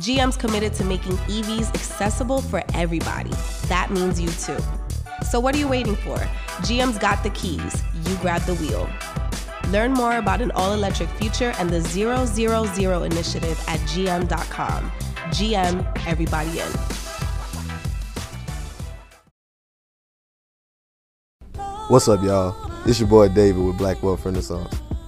GM's committed to making EVs accessible for everybody. That means you too. So, what are you waiting for? GM's got the keys. You grab the wheel. Learn more about an all electric future and the 000 initiative at gm.com. GM, everybody in. What's up, y'all? It's your boy David with Black Wealth Renaissance,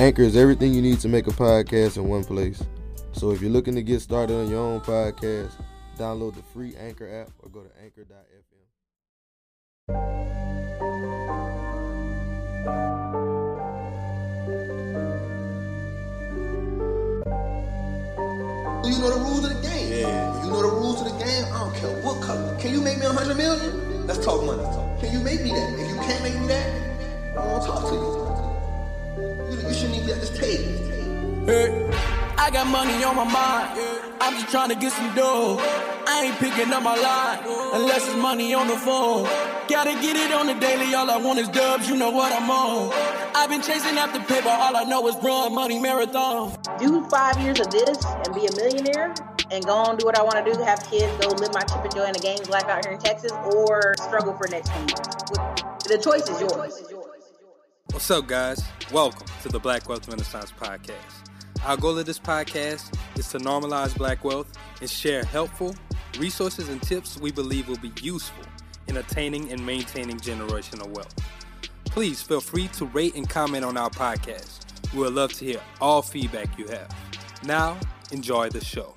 Anchor is everything you need to make a podcast in one place. So if you're looking to get started on your own podcast, download the free Anchor app or go to anchor.fm. You know the rules of the game. Yeah. You know the rules of the game. I don't care what color. Can you make me a hundred million? Let's talk money. Can you make me that? If you can't make me that, I won't talk to you. You, you shouldn't even be at this table. Hey, I got money on my mind. I'm just trying to get some dough. I ain't picking up my line unless it's money on the phone. Gotta get it on the daily. All I want is dubs. You know what I'm on. I've been chasing after paper. All I know is run money marathon. do five years of this and be a millionaire and go on do what I want to do, have kids, go live my Chip and Joanna Gaines life out here in Texas, or struggle for the next few years. The choice is yours. What's up, guys? Welcome to the Black Wealth Renaissance Podcast. Our goal of this podcast is to normalize black wealth and share helpful resources and tips we believe will be useful in attaining and maintaining generational wealth. Please feel free to rate and comment on our podcast. We would love to hear all feedback you have. Now, enjoy the show.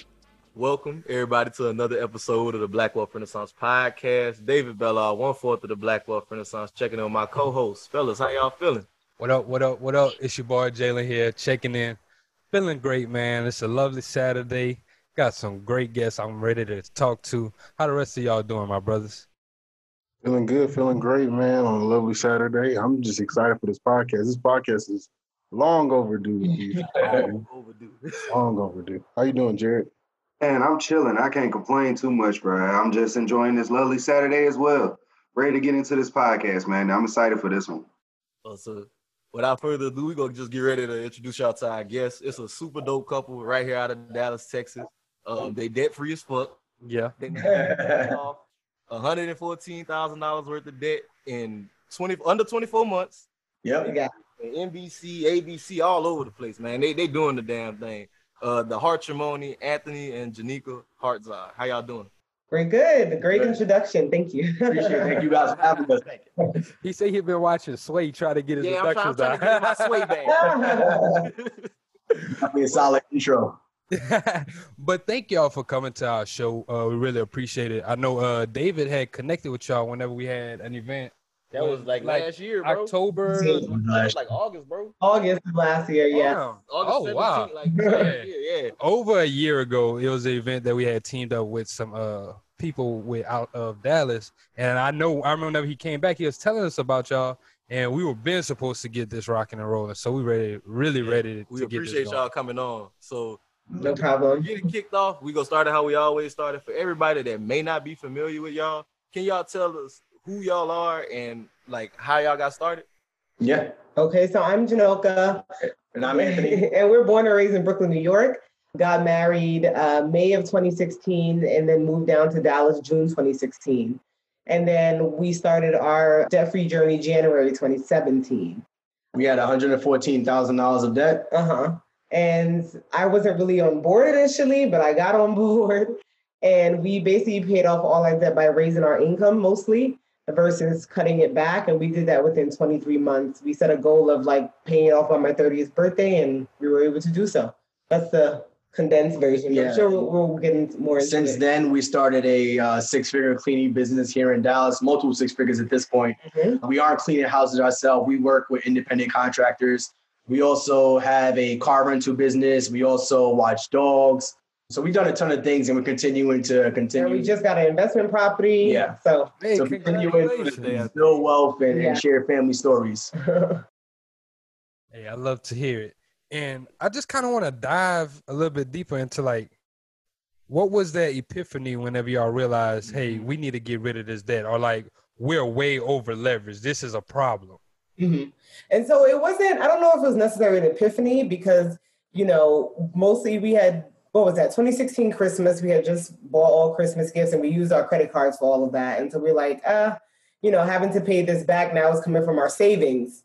Welcome everybody to another episode of the Black Wealth Renaissance Podcast. David Bella, one fourth of the Black Wealth Renaissance, checking in on my co-hosts. Fellas, how y'all feeling? What up, what up, what up? It's your boy Jalen here, checking in. Feeling great, man. It's a lovely Saturday. Got some great guests I'm ready to talk to. How the rest of y'all doing, my brothers? Feeling good, feeling great, man, on a lovely Saturday. I'm just excited for this podcast. This podcast is long overdue. man. Overdue. long overdue. How you doing, Jared? Man, I'm chilling. I can't complain too much, bro. I'm just enjoying this lovely Saturday as well. Ready to get into this podcast, man. I'm excited for this one. Uh, so without further ado, we're gonna just get ready to introduce y'all to our guests. It's a super dope couple right here out of Dallas, Texas. Um, they debt free as fuck. Yeah. They off $114,000 worth of debt in 20 under 24 months. Yep. Yeah. And NBC, ABC, all over the place, man. They they doing the damn thing. Uh, the Hartrimony, Anthony and Jhanilka Hartzog. How y'all doing? Great, good. Great introduction. Thank you. Appreciate it. Thank you guys for having us. He said he'd been watching Sway try to get his Yeah, I'm trying, I'm introductions trying to get my sway back. That'd be a solid intro. but thank y'all for coming to our show. Uh, we really appreciate it. I know uh, David had connected with y'all whenever we had an event. That was like, last year, bro. October. See. Was like August, bro. August of last year, yes. Wow. August Oh, wow. like last year, yeah. over a year ago, it was an event that we had teamed up with some uh people with out of Dallas, and I know I remember whenever he came back, he was telling us about y'all, and we were been supposed to get this rocking and rolling, so we ready, really ready We get appreciate this y'all coming on. So No problem. get it kicked off. We gonna start it how we always started. For everybody that may not be familiar with y'all, can y'all tell us who y'all are and like how y'all got started? Yeah. Okay, so I'm Jhanilka. And I'm Anthony. and we're born and raised in Brooklyn, New York. Got married uh, May of 2016 and then moved down to Dallas June 2016. And then we started our debt free journey January 2017. We had $114,000 of debt. Uh huh. And I wasn't really on board initially, but I got on board. And we basically paid off all our debt by raising our income mostly. Versus cutting it back. And we did that within 23 months. We set a goal of like paying it off on my 30th birthday, and we were able to do so. That's the condensed version. Yeah. I'm sure we'll, we'll get into more. Into Since it. then, we started a uh, six-figure cleaning business here in Dallas, multiple six figures at this point. Mhm. We aren't cleaning houses ourselves. We work with independent contractors. We also have a car rental business. We also watch dogs. So we've done a ton of things, and we're continuing to And continue. we just got an investment property. Yeah. So Hey, so continuing to build wealth and, Yeah. and share family stories. Hey, I love to hear it. And I just kind of want to dive a little bit deeper into like, what was that epiphany whenever y'all realized, hey, we need to get rid of this debt, or like we're way over leveraged. This is a problem. Mhm. And so it wasn't, I don't know if it was necessarily an epiphany because, you know, mostly we had, what was that, 2016 Christmas, we had just bought all Christmas gifts and we used our credit cards for all of that. And so we're like, uh, you know, having to pay this back now is coming from our savings.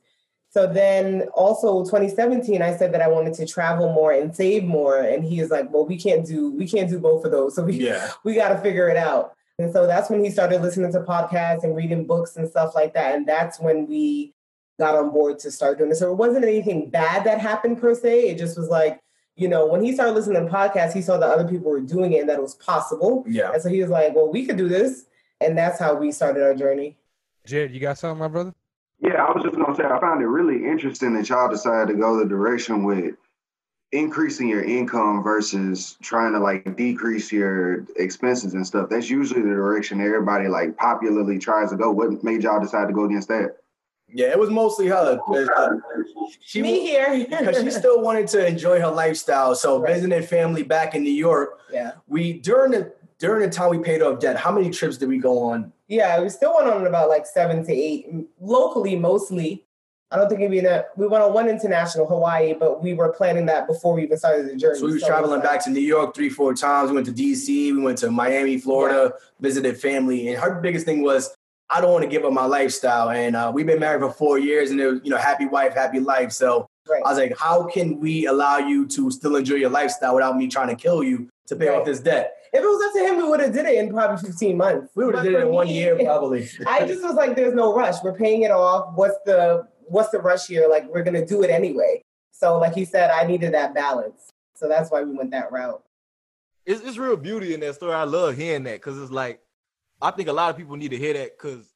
So then also 2017, I said that I wanted to travel more and save more. And he is like, well, we can't do, we can't do both of those. So we, Yeah. we got to figure it out. And so that's when he started listening to podcasts and reading books and stuff like that. And that's when we got on board to start doing this. So it wasn't anything bad that happened per se. It just was like, you know, when he started listening to podcasts, he saw that other people were doing it and that it was possible. Yeah. And so he was like, well, we could do this. And that's how we started our journey. Jared, you got something, my brother? Yeah, I was just gonna say I found it really interesting that y'all decided to go the direction with increasing your income versus trying to like decrease your expenses and stuff. That's usually the direction everybody like popularly tries to go. What made y'all decide to go against that? Yeah, it was mostly her. 'cause, uh, She Me here. because she still wanted to enjoy her lifestyle. So Right. visiting family back in New York, yeah. we during the during the time we paid off debt, how many trips did we go on? Yeah, we still went on about like seven to eight locally, mostly. I don't think we went. We went on one international, Hawaii, but we were planning that before we even started the journey. So we was it traveling like- back to New York three, four times. We went to DC, we went to Miami, Florida, visited family. And her biggest thing was, I don't want to give up my lifestyle. And uh, we've been married for four years and it was, you know, happy wife, happy life. So Right. I was like, how can we allow you to still enjoy your lifestyle without me trying to kill you to pay Right. off this debt? If it was up to him, we would have did it in probably 15 months. We would have did it for in one year probably. I just was like, there's no rush. We're paying it off. What's the what's the rush here? Like we're gonna do it anyway. So like he said, I needed that balance. So that's why we went that route. it's, it's real beauty in that story. I love hearing that because it's like I think a lot of people need to hear that because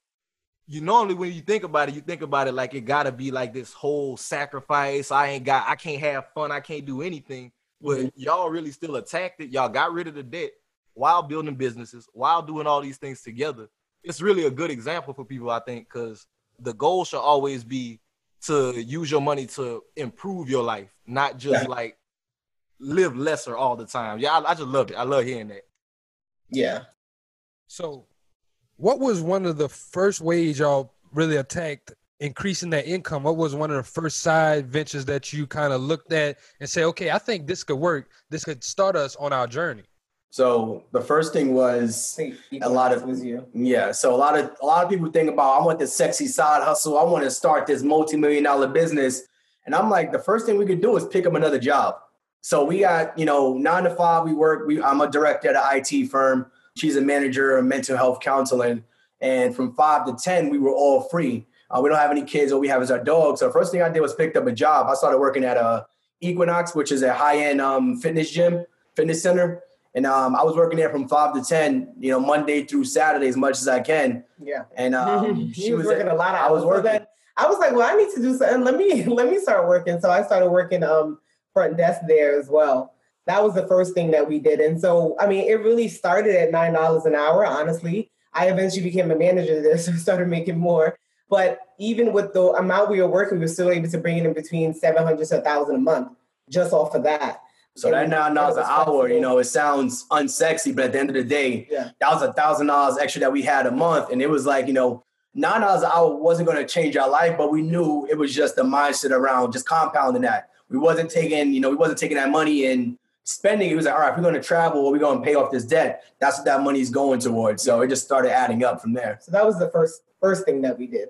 you normally when you think about it, you think about it like it gotta be like this whole sacrifice. I ain't got, I can't have fun, I can't do anything. But mm-hmm. y'all really still attacked it. Y'all got rid of the debt while building businesses, while doing all these things together. It's really a good example for people, I think, because the goal should always be to use your money to improve your life, not just like live lesser all the time. Yeah, I, I just love it. I love hearing that. Yeah. So, what was one of the first ways y'all really attacked increasing that income? What was one of the first side ventures that you kind of looked at and say, okay, I think this could work. This could start us on our journey. So the first thing was a lot of yeah. So a lot of a lot of people think about I want this sexy side hustle. I want to start this multi-million dollar business. And I'm like, the first thing we could do is pick up another job. So we got, you know, nine to five, we work. We I'm a director at an IT firm. She's a manager of mental health counseling. And from five to 10, we were all free. Uh, we don't have any kids. All we have is our dog. So the first thing I did was picked up a job. I started working at a Equinox, which is a high-end um, fitness gym, fitness center. And um, I was working there from five to 10, you know, Monday through Saturday as much as I can. Yeah. And um, she was, was working a lot of I was working. I was like, well, I need to do something. Let me let me start working. So I started working um front desk there as well. That was the first thing that we did. And so I mean, it really started at nine dollars an hour, honestly. I eventually became a manager there, so started making more. But even with the amount we were working, we were still able to bring in between seven hundred to thousand a month just off of that. So that nine dollars an hour, you know, it sounds unsexy, but at the end of the day, Yeah. that was a thousand dollars extra that we had a month, and it was like, you know, nine dollars an hour wasn't going to change our life, but we knew it was just the mindset around just compounding that. We wasn't taking, you know, we wasn't taking that money and spending. it. It was like, all right, if we're going to travel, we're going to pay off this debt. That's what that money's going towards. So it just started adding up from there. So that was the first first thing that we did.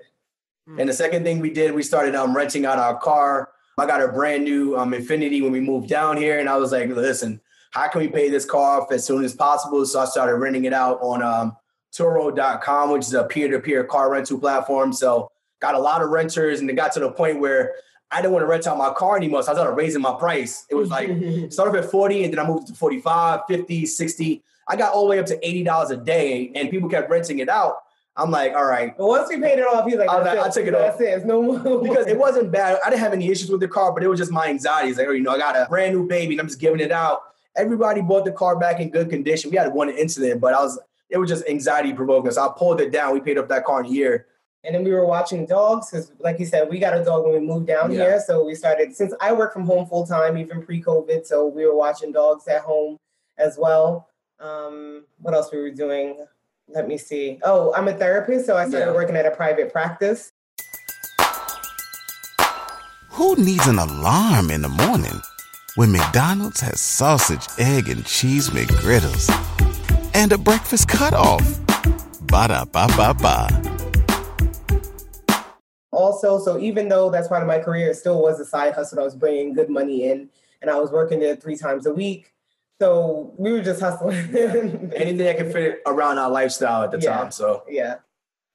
And the second thing we did, we started um, renting out our car. I got a brand new um, Infiniti when we moved down here, and I was like, "Listen, how can we pay this car off as soon as possible?" So I started renting it out on um, Turo.com, which is a peer-to-peer car rental platform. So got a lot of renters, and it got to the point where I didn't want to rent out my car anymore. So I started raising my price. It was like started at 40 and then I moved to 45, 50, 60. I got all the way up to $80 a day and people kept renting it out. I'm like, all right. But once we paid it off, he's like, I, was like, it. I took it That's off. it. It's no more. because it wasn't bad. I didn't have any issues with the car, but it was just my anxiety. It's like, oh, you know, I got a brand new baby and I'm just giving it out. Everybody bought the car back in good condition. We had one incident, but I was it was just anxiety provoking. So I pulled it down. We paid off that car in a year. And then we were watching dogs because, like you said, we got a dog when we moved down Yeah. here. So we started, since I work from home full time, even pre COVID. So we were watching dogs at home as well. Um, what else we were doing? Let me see. Oh, I'm a therapist. So I started Yeah. working at a private practice. Who needs an alarm in the morning when McDonald's has sausage, egg, and cheese McGriddles and a breakfast cutoff? Ba da ba ba ba. Also, so even though that's part of my career, it still was a side hustle. I was bringing good money in and I was working there three times a week. So we were just hustling. Anything that could fit around our lifestyle at the Yeah. time. So yeah.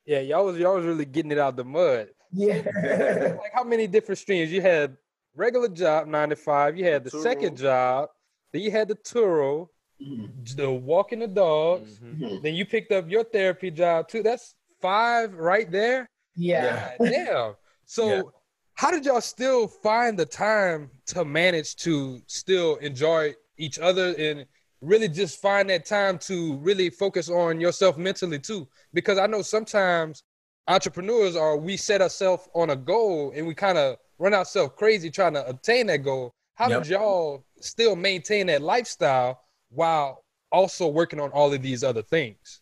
Yeah, y'all was y'all was really getting it out the mud. Yeah. like how many different streams? You had regular job, nine to five. You had the second job. Then you had the Turo, mm-hmm. the walking the dogs. Mm-hmm. Then you picked up your therapy job too. That's five right there. Yeah. God damn. So how did y'all still find the time to manage to still enjoy each other and really just find that time to really focus on yourself mentally too? Because I know sometimes entrepreneurs are we set ourselves on a goal and we kind of run ourselves crazy trying to obtain that goal. How Yep. did y'all still maintain that lifestyle while also working on all of these other things?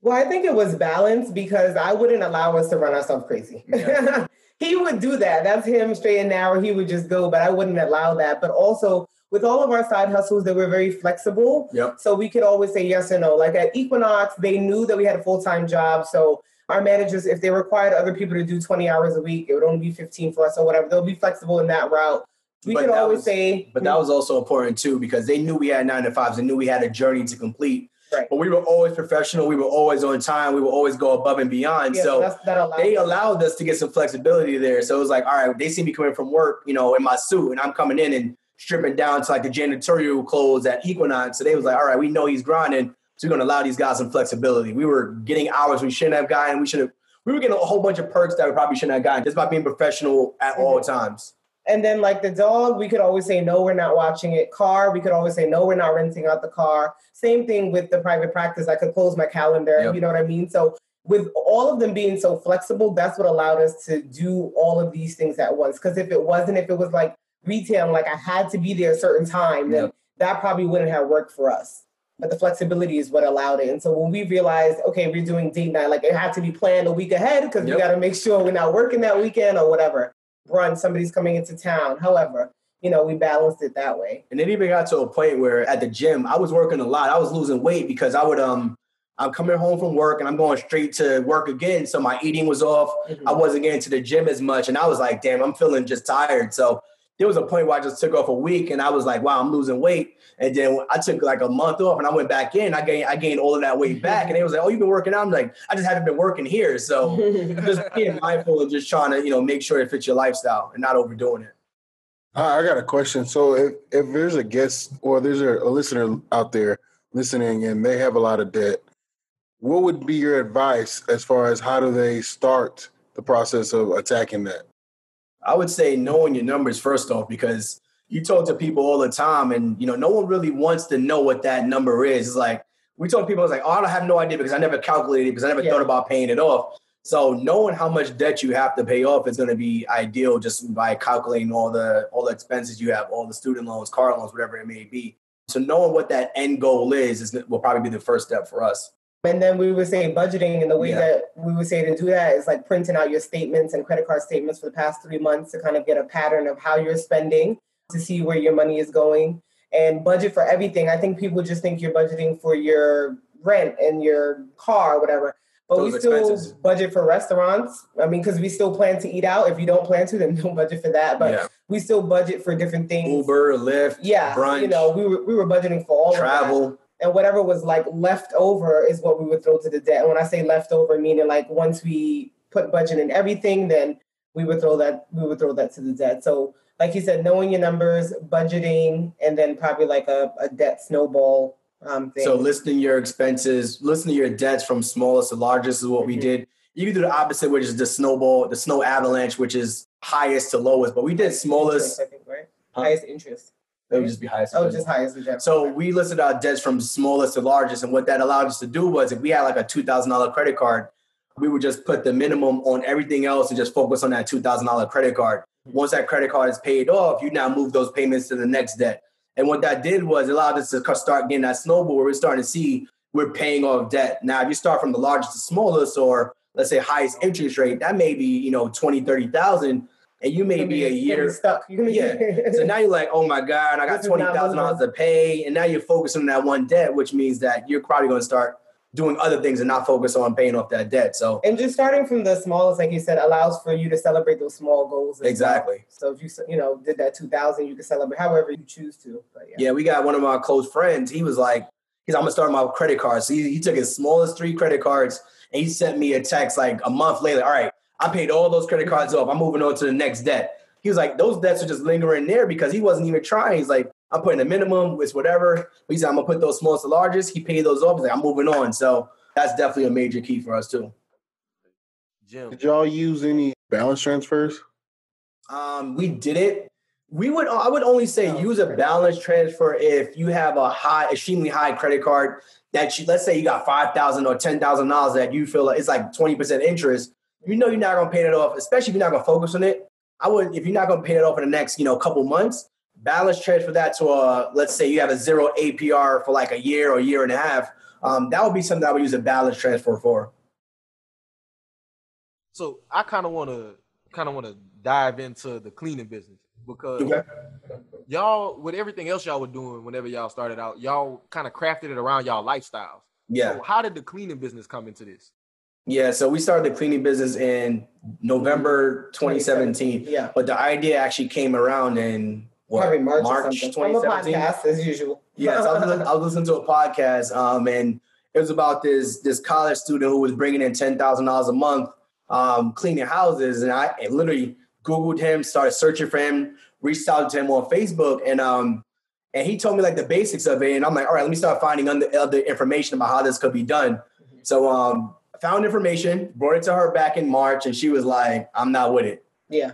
Well, I think it was balanced because I wouldn't allow us to run ourselves crazy. he would do that. That's him straight and narrow. He would just go, but I wouldn't allow that. But also, with all of our side hustles, they were very flexible. Yep. So we could always say yes or no. Like at Equinox, they knew that we had a full time job. So our managers, if they required other people to do 20 hours a week, it would only be 15 for us or whatever. They'll be flexible in that route. We But could always was- say, But that hmm. was also important too because they knew we had nine to fives. They knew we had a journey to complete. Right. But we were always professional. We were always on time. We would always go above and beyond. Yeah, so that allowed they allowed us to get some flexibility there. So it was like, all right, they see me coming from work, you know, in my suit, and I'm coming in and stripping down to like the janitorial clothes at Equinox. So they was like, all right, we know he's grinding, so we're gonna allow these guys some flexibility. We were getting hours we shouldn't have gotten. We should have. We were getting a whole bunch of perks that we probably shouldn't have gotten just by being professional at mm-hmm. all times. And then like the dog, we could always say no, we're not watching it. Car, we could always say no, we're not renting out the car. Same thing with the private practice. I could close my calendar. Yep. You know what I mean? So with all of them being so flexible, that's what allowed us to do all of these things at once. Because if it wasn't, if it was like retail, like I had to be there a certain time, then Yep. that probably wouldn't have worked for us. But the flexibility is what allowed it. And so when we realized, okay, we're doing date night, like it had to be planned a week ahead because Yep. we got to make sure we're not working that weekend or whatever. Brunch, somebody's coming into town. However, you know, we balanced it that way. And it even got to a point where at the gym, I was working a lot. I was losing weight because I would um I'm coming home from work and I'm going straight to work again. So my eating was off. I wasn't getting to the gym as much. And I was like, damn, I'm feeling just tired. So there was a point where I just took off a week and I was like, wow, I'm losing weight. And then I took like a month off and I went back in. I gained I gained all of that weight back. And they was like, oh, you've been working out. I'm like, I just haven't been working here. So just being mindful and just trying to, you know, make sure it fits your lifestyle and not overdoing it. I I got a question. So if, if there's a guest or there's a, a listener out there listening and they have a lot of debt, what would be your advice as far as how do they start the process of attacking that? I would say knowing your numbers first off, because you talk to people all the time, and you know no one really wants to know what that number is. It's like we talk to people, it's like, oh, I don't have no idea because I never calculated it because I never Yeah. thought about paying it off. So knowing how much debt you have to pay off is going to be ideal just by calculating all the all the expenses you have, all the student loans, car loans, whatever it may be. So knowing what that end goal is is will probably be the first step for us. And then we would say budgeting, and the way Yeah. that we would say to do that is like printing out your statements and credit card statements for the past three months to kind of get a pattern of how you're spending to see where your money is going and budget for everything. I think people just think you're budgeting for your rent and your car, or whatever. But Those we still expenses. budget for restaurants. I mean, because we still plan to eat out. If you don't plan to, then don't budget for that. But Yeah. we still budget for different things. Uber, Lyft, yeah, brunch, you know, we were we were budgeting for all of that. travel. And whatever was like left over is what we would throw to the debt. And when I say leftover, meaning like once we put budget in everything, then we would throw that we would throw that to the debt. So like you said, knowing your numbers, budgeting, and then probably like a, a debt snowball um, thing. So listing your expenses, listing your debts from smallest to largest is what we did. You can do the opposite, which is the snowball, the snow avalanche, which is highest to lowest. But we did smallest. Interest, I think, right? Highest interest. It would just be highest. Oh, just highest. So we listed our debts from smallest to largest, and what that allowed us to do was, if we had like a two thousand dollar credit card, we would just put the minimum on everything else and just focus on that two thousand dollar credit card. Mm-hmm. Once that credit card is paid off, you now move those payments to the next debt. And what that did was it allowed us to start getting that snowball where we're starting to see we're paying off debt. Now, if you start from the largest to smallest, or let's say highest interest rate, that may be, you know, 20, 30,000 and you may be a year stuck. yeah. so now you're like, oh my God, I got twenty thousand dollars to pay, and now you're focusing on that one debt, which means that you're probably going to start doing other things and not focus on paying off that debt. So and just starting from the smallest, like you said, allows for you to celebrate those small goals. as well. Exactly. So if you you know did that two thousand, you can celebrate however you choose to. But yeah. yeah, we got one of my close friends. He was like, he's I'm gonna start my credit cards. So he, he took his smallest three credit cards and he sent me a text like a month later. All right, I paid all those credit cards off. I'm moving on to the next debt. He was like, those debts are just lingering there because he wasn't even trying. He's like, I'm putting a minimum, it's whatever. He said, I'm gonna put those smallest to largest. He paid those off. He's like, I'm moving on. So that's definitely a major key for us too. Jim. Did y'all use any balance transfers? Um, we did it. We would I would only say use a balance transfer if you have a high, extremely high credit card that you let's say you got five thousand or ten thousand dollars that you feel like it's like 20% interest. You know you're not gonna pay it off, especially if you're not gonna focus on it. I would if you're not gonna pay it off in the next, you know, couple months, balance transfer that to a let's say you have a zero APR for like a year or a year and a half. Um, that would be something I would use a balance transfer for. So I kind of want to kind of want to dive into the cleaning business because Okay. y'all with everything else y'all were doing whenever y'all started out, y'all kind of crafted it around y'all lifestyles. Yeah. So how did the cleaning business come into this? Yeah, so we started the cleaning business in November 2017. Yeah. But the idea actually came around in what, Probably March, or something. From a 2017. podcast as usual. Yes, I was, listening, I was listening to a podcast, um, and it was about this this college student who was bringing in ten thousand dollars a month, um, cleaning houses, and I literally googled him, started searching for him, reached out to him on Facebook, and um, and he told me like the basics of it, and I'm like, all right, let me start finding other, other information about how this could be done. So um, found information, brought it to her back in March, and she was like, I'm not with it. Yeah.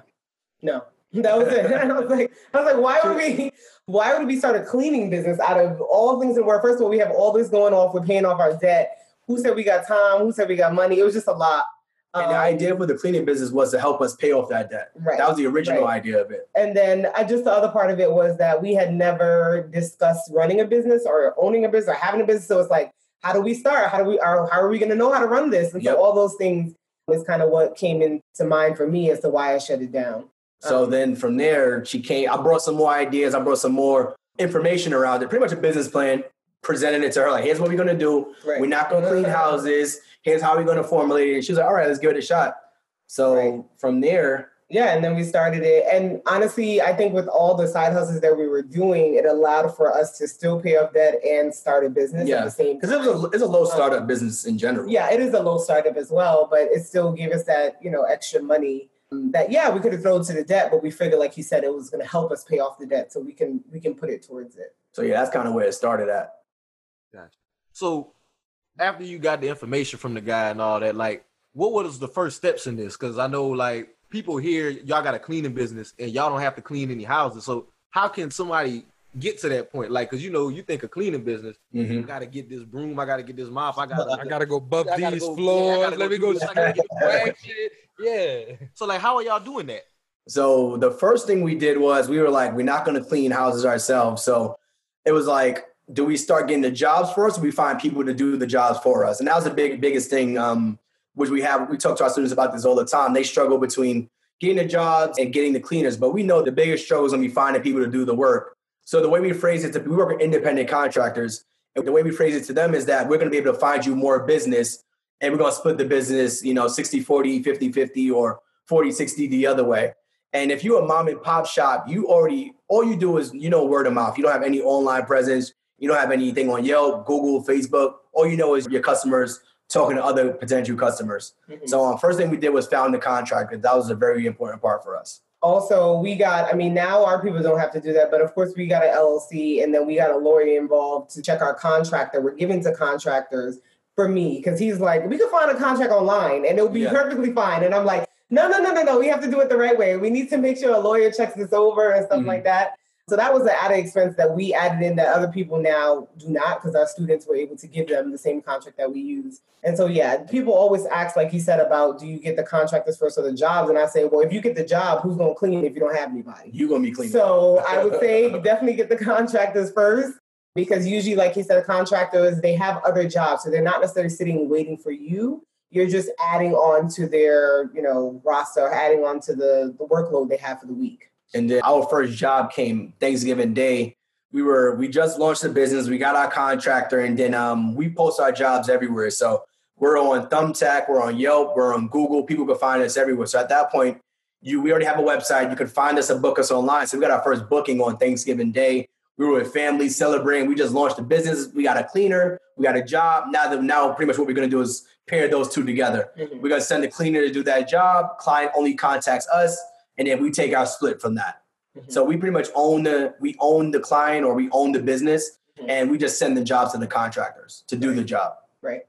No. That was it. I was like, I was like, why would we why would we start a cleaning business out of all things that were first of all, we have all this going off, we're paying off our debt. Who said we got time? Who said we got money? It was just a lot. And the Um, idea for the cleaning business was to help us pay off that debt. Right, That was the original right. idea of it. And then I just the other part of it was that we had never discussed running a business or owning a business or having a business. So it's like, how do we start? How do we are how are we gonna know how to run this? And Yep. so all those things is kind of what came into mind for me as to why I shut it down. So Um, then from there, she came. I brought some more ideas. I brought some more information around it. Pretty much a business plan. Presented it to her like, here's what we're gonna do. Right. We're not gonna clean houses. Here's how we're gonna formulate it. And she was like, all right, let's give it a shot. So Right. from there, Yeah, and then we started it. And honestly, I think with all the side hustles that we were doing, it allowed for us to still pay off debt and start a business yeah, at the same because it was a it's a low startup business in general. Yeah, it is a low startup as well, but it still gave us that, you know, extra money that yeah, we could have thrown to the debt, but we figured like he said it was gonna help us pay off the debt so we can we can put it towards it. So yeah, that's kind of where it started at. Gotcha. So after you got the information from the guy and all that, like what was the first steps in this? Because I know like people here, y'all got a cleaning business and y'all don't have to clean any houses. So how can somebody get to that point? Like, cause you know, you think a cleaning business, Mm-hmm. I gotta get this broom, I gotta get this mop, I gotta I gotta go buff gotta these go- floors. gotta Let me go. this, I get shit. Yeah. So like, how are y'all doing that? So the first thing we did was we were like, we're not going to clean houses ourselves. So it was like, do we start getting the jobs for us? Or we find people to do the jobs for us, and that was the big biggest thing. Um, which we have, we talk to our students about this all the time. They struggle between getting the jobs and getting the cleaners, but we know the biggest struggle is going to be finding people to do the work. So the way we phrase it, to, we work with independent contractors, and the way we phrase it to them is that we're going to be able to find you more business, and we're going to split the business, you know, 60 40, 50 50, or 40 60 the other way. And if you're a mom and pop shop, you already all you do is you know word of mouth. You don't have any online presence. You don't have anything on Yelp, Google, Facebook. All you know is your customers talking to other potential customers. Mhm. So um, first thing we did was found the contractor. That was a very important part for us. Also, we got, I mean, now our people don't have to do that, but of course, we got an LLC and then we got a lawyer involved to check our contract that we're giving to contractors for me. Cause he's like, we could find a contract online and it'll be Yeah. perfectly fine. And I'm like, no, no, no, no, no, we have to do it the right way. We need to make sure a lawyer checks this over and stuff Mhm. like that. So that was an added expense that we added in that other people now do not because our students were able to give them the same contract that we use. And so, yeah, people always ask, like he said, about do you get the contractors first or the jobs? And I say, well, if you get the job, who's going to clean if you don't have anybody? You're gonna be cleaning. So I would say definitely get the contractors first because usually, like he said, contractors, they have other jobs. So they're not necessarily sitting waiting for you. You're just adding on to their, you know, roster, adding on to the, the workload they have for the week. And then our first job came Thanksgiving Day. We were we just launched the business. We got our contractor, and then um, we post our jobs everywhere. So we're on Thumbtack, we're on Yelp, we're on Google. People can find us everywhere. So at that point, you we already have a website. You can find us and book us online. So we got our first booking on Thanksgiving Day. We were with family celebrating. We just launched the business. We got a cleaner. We got a job. Now that now pretty much what we're gonna do is pair those two together. We're gonna send the cleaner to do that job. Client only contacts us, and then we take our split from that. Mm-hmm. So we pretty much own the we own the client or we own the business, mm-hmm. and we just send the jobs to the contractors to do the job. Right.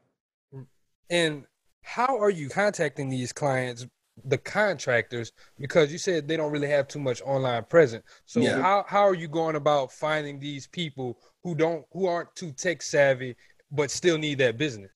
And how are you contacting these clients, the contractors? Because you said they don't really have too much online presence. So Yeah. how how are you going about finding these people who don't who aren't too tech savvy but still need that business?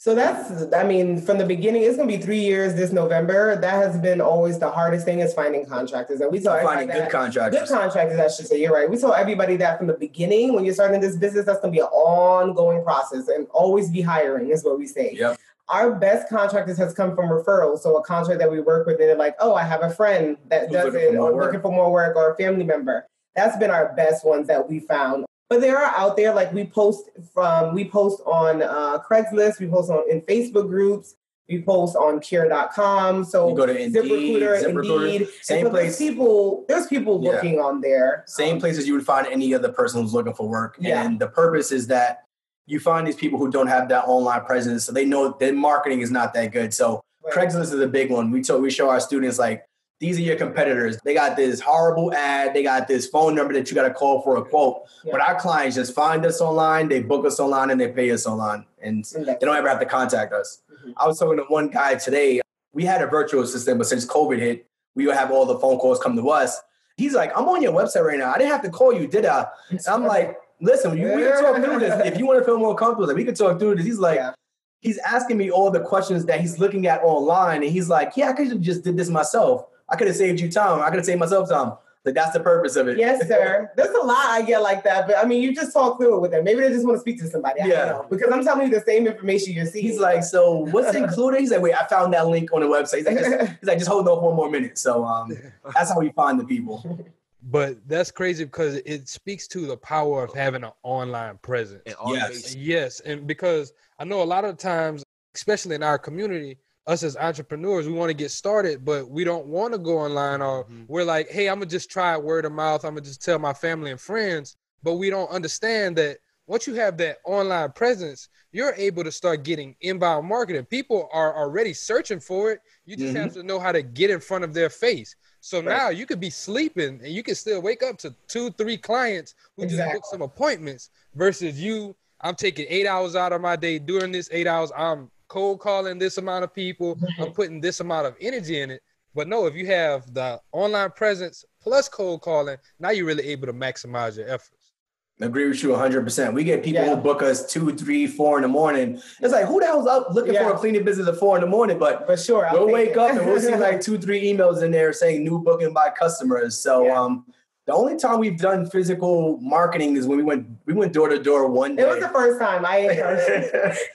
So that's, I mean, from the beginning, it's gonna be three years this November. That has been always the hardest thing is finding contractors. And we tell everybody Finding good that- contractors. Good contractors, I should say. You're right. We tell everybody that from the beginning, when you're starting this business, that's gonna be an ongoing process and always be hiring, is what we say. Yep. Our best contractors has come from referrals. So a contract that we work with, they're like, oh, I have a friend that Who's does it or work. looking for more work or a family member. That's been our best ones that we found. But there are out there like we post from we post on uh, Craigslist, we post on in Facebook groups, we post on Care.com. So You go to Indeed, ZipRecruiter, ZipRecruiter, Indeed. same so place. There's people, there's people Yeah. looking on there. Same places you would find any other person who's looking for work. Yeah. And the purpose is that you find these people who don't have that online presence, so they know their marketing is not that good. So Right. Craigslist is a big one. We told we show our students like these are your competitors. They got this horrible ad. They got this phone number that you got to call for a quote. Yeah. But our clients just find us online, they book us online, and they pay us online, and they don't ever have to contact us. Mhm. I was talking to one guy today. We had a virtual assistant, but since COVID hit, we would have all the phone calls come to us. He's like, "I'm on your website right now. I didn't have to call you, did I?" And I'm like, "Listen, we can talk through this. If you want to feel more comfortable, we can talk through this." He's like, Yeah. he's asking me all the questions that he's looking at online, and he's like, "Yeah, I could have just did this myself. I could have saved you time. I could have saved myself time." Like that's the purpose of it. Yes, sir. There's a lot I get like that, but I mean, you just talk through it with them. Maybe they just want to speak to somebody. I Yeah. don't know. Because I'm telling you the same information you're seeing. He's like, "So what's included?" He's like, "Wait, I found that link on the website." He's like, just, he's like, "Just hold on for one more minute." So um, that's how we find the people. But that's crazy because it speaks to the power of having an online presence. Yes. Yes, and because I know a lot of times, especially in our community, us as entrepreneurs, we want to get started, but we don't want to go online or Mhm. we're like, hey, I'm gonna just try it word of mouth. I'm gonna just tell my family and friends, but we don't understand that once you have that online presence, you're able to start getting inbound marketing. People are already searching for it. You just have to know how to get in front of their face. So now you could be sleeping and you can still wake up to two, three clients who just Exactly. book some appointments versus you. I'm taking eight hours out of my day during this eight hours. I'm cold calling this amount of people. I'm putting this amount of energy in it. But no, if you have the online presence plus cold calling, now you're really able to maximize your efforts. Agree with you 100%. We get people Yeah. who book us two, three, four in the morning. It's like, who the hell's up looking Yeah. for a cleaning business at four in the morning? But but sure, I'll we'll wake it. up and we'll see like two, three emails in there saying new booking by customers. So Yeah. um, the only time we've done physical marketing is when we went we went door to door one day. It was the first time I It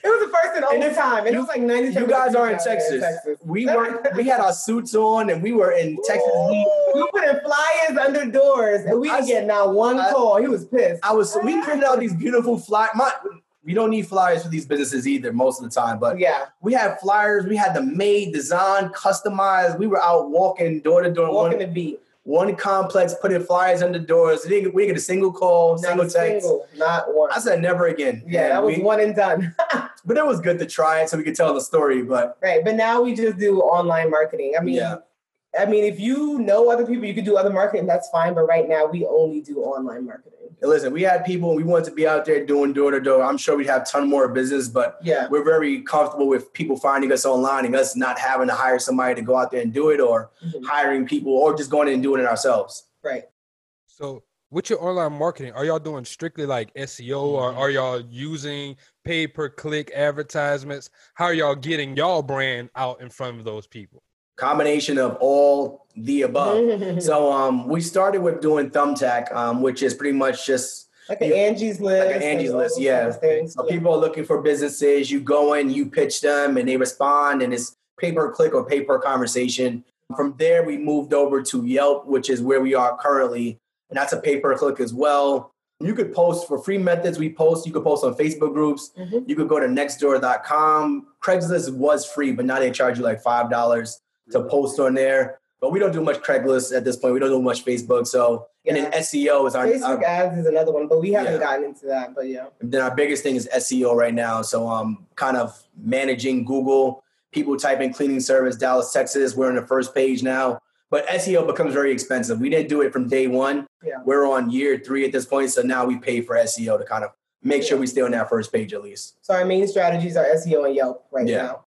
was the first and only if time. And you- it was like 97 you guys are in there Texas. We were we had our suits on and we were in Texas heat. We put in flyers under doors and we didn't get not one I- call. He was pissed. I was we printed out these beautiful fly. My, we don't need flyers for these businesses either most of the time, but yeah, we had flyers. We had them made, designed, customized. We were out walking door to door. walking One, the beat. One complex putting flyers under doors. We didn't, we didn't get a single call, Not single text. single, not one. I said never again. Yeah, And that was we- one and done. But it was good to try it so we could tell the story. But right, but now we just do online marketing. I mean, Yeah. I mean, if you know other people, you could do other marketing. That's fine. But right now, we only do online marketing. Listen, we had people, we wanted to be out there doing door to door. I'm sure we'd have a ton more business, but Yeah. we're very comfortable with people finding us online and us not having to hire somebody to go out there and do it or Mhm. hiring people or just going in and doing it ourselves. Right. So with your online marketing, are y'all doing strictly like SEO or Mm-hmm. are y'all using pay per click advertisements? How are y'all getting y'all brand out in front of those people? Combination of all the above. so um, we started with doing Thumbtack, um, which is pretty much just Like an Angie's list. like an Angie's list, yeah. So Yeah. people are looking for businesses. You go in, you pitch them, and they respond, and it's pay per click or pay per conversation. From there, we moved over to Yelp, which is where we are currently, and that's a pay per click as well. You could post for free methods. We post. You could post on Facebook groups. Mhm. You could go to nextdoor.com. Craigslist was free, but now they charge you like five dollars to post on there. But we don't do much Craigslist at this point. We don't do much Facebook. So and then SEO is our, Facebook our ads is another one, but we haven't Yeah. gotten into that. But yeah. then our biggest thing is SEO right now. So um kind of managing Google. People type in cleaning service, Dallas, Texas. We're on the first page now. But SEO becomes very expensive. We didn't do it from day one. Yeah. We're on year three at this point. So now we pay for SEO to kind of make sure we stay on that first page at least. So our main strategies are SEO and Yelp right Yeah. now.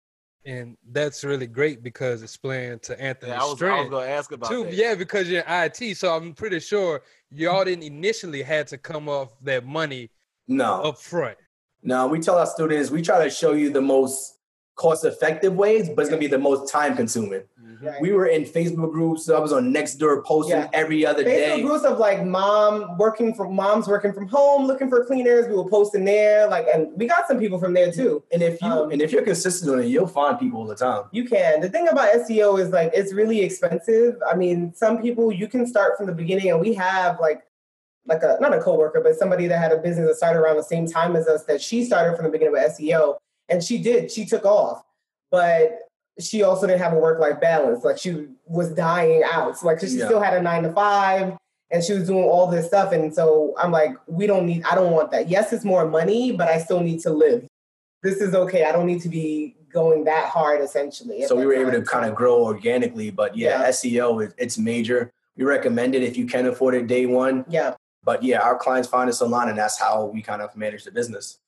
And that's really great because it's playing to Anthony's Yeah, I was, I was strength. gonna ask about too. that. Yeah, because you're in IT, so I'm pretty sure y'all didn't initially had to come off that money No. up front. No, we tell our students we try to show you the most cost effective ways, but it's gonna be the most time consuming. Right. We were in Facebook groups. I was on Nextdoor posting Yeah. every other Facebook day. groups of like mom working from moms working from home, looking for cleaners. We were posting there, like, and we got some people from there too. And if you Um, and if you're consistent on it, you'll find people all the time. You can. The thing about SEO is like it's really expensive. I mean, some people you can start from the beginning, and we have like like a not a coworker, but somebody that had a business that started around the same time as us that she started from the beginning with SEO, and she did. She took off, but she also didn't have a work life balance. Like she was dying out. So like 'cause she Yeah. still had a nine to five. And she was doing all this stuff. And so I'm like, we don't need, I don't want that. Yes, it's more money, but I still need to live. This is okay. I don't need to be going that hard essentially. So we that were able to time. kind of grow organically. But yeah, Yeah. SEO is it's major. We recommend it if you can afford it day one. Yeah. But yeah, our clients find us online, and that's how we kind of manage the business.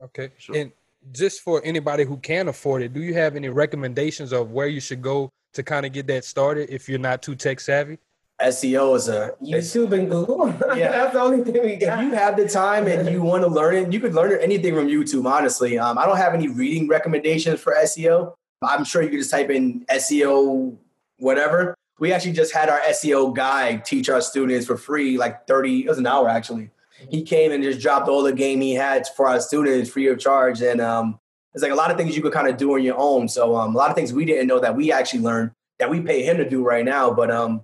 Okay. And just for anybody who can afford it, do you have any recommendations of where you should go to kind of get that started if you're not too tech savvy? SEO is a YouTube and Google. Yeah. That's the only thing we if you have the time and you want to learn it, you could learn anything from YouTube. Honestly, um, I don't have any reading recommendations for SEO. I'm sure you could just type in SEO whatever. We actually just had our SEO guy teach our students for free, like 30, it was an hour actually. He came and just dropped all the game he had for our students free of charge. And um, it's like a lot of things you could kind of do on your own. So um, a lot of things we didn't know that we actually learned that we pay him to do right now. But um,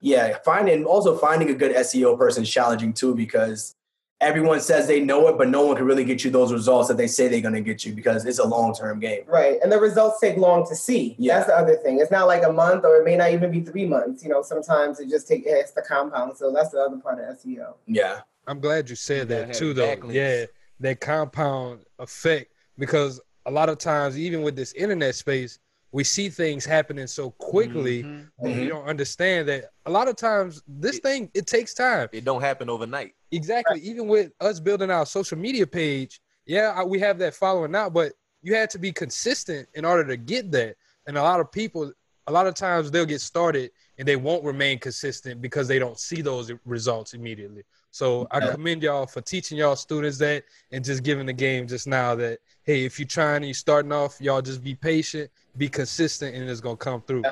yeah, finding also finding a good SEO person is challenging too because everyone says they know it, but no one can really get you those results that they say they're going to get you because it's a long term game. Right. And the results take long to see. Yeah. That's the other thing. It's not like a month or it may not even be three months. You know, sometimes it just takes it's the compound. So that's the other part of SEO. Yeah. I'm glad you said gotta that too, though. backlinks. Yeah, that compound effect because a lot of times, even with this internet space, we see things happening so quickly Mhm. that we don't understand that a lot of times this thing it takes time. It don't happen overnight. Exactly. Even with us building our social media page, yeah, I- we have that following now, but you had to be consistent in order to get that. And a lot of people, a lot of times they'll get started and they won't remain consistent because they don't see those results immediately. So I commend y'all for teaching y'all students that and just giving the game just now that hey, if you're trying and you're starting off, y'all just be patient, be consistent, and it's gonna come through.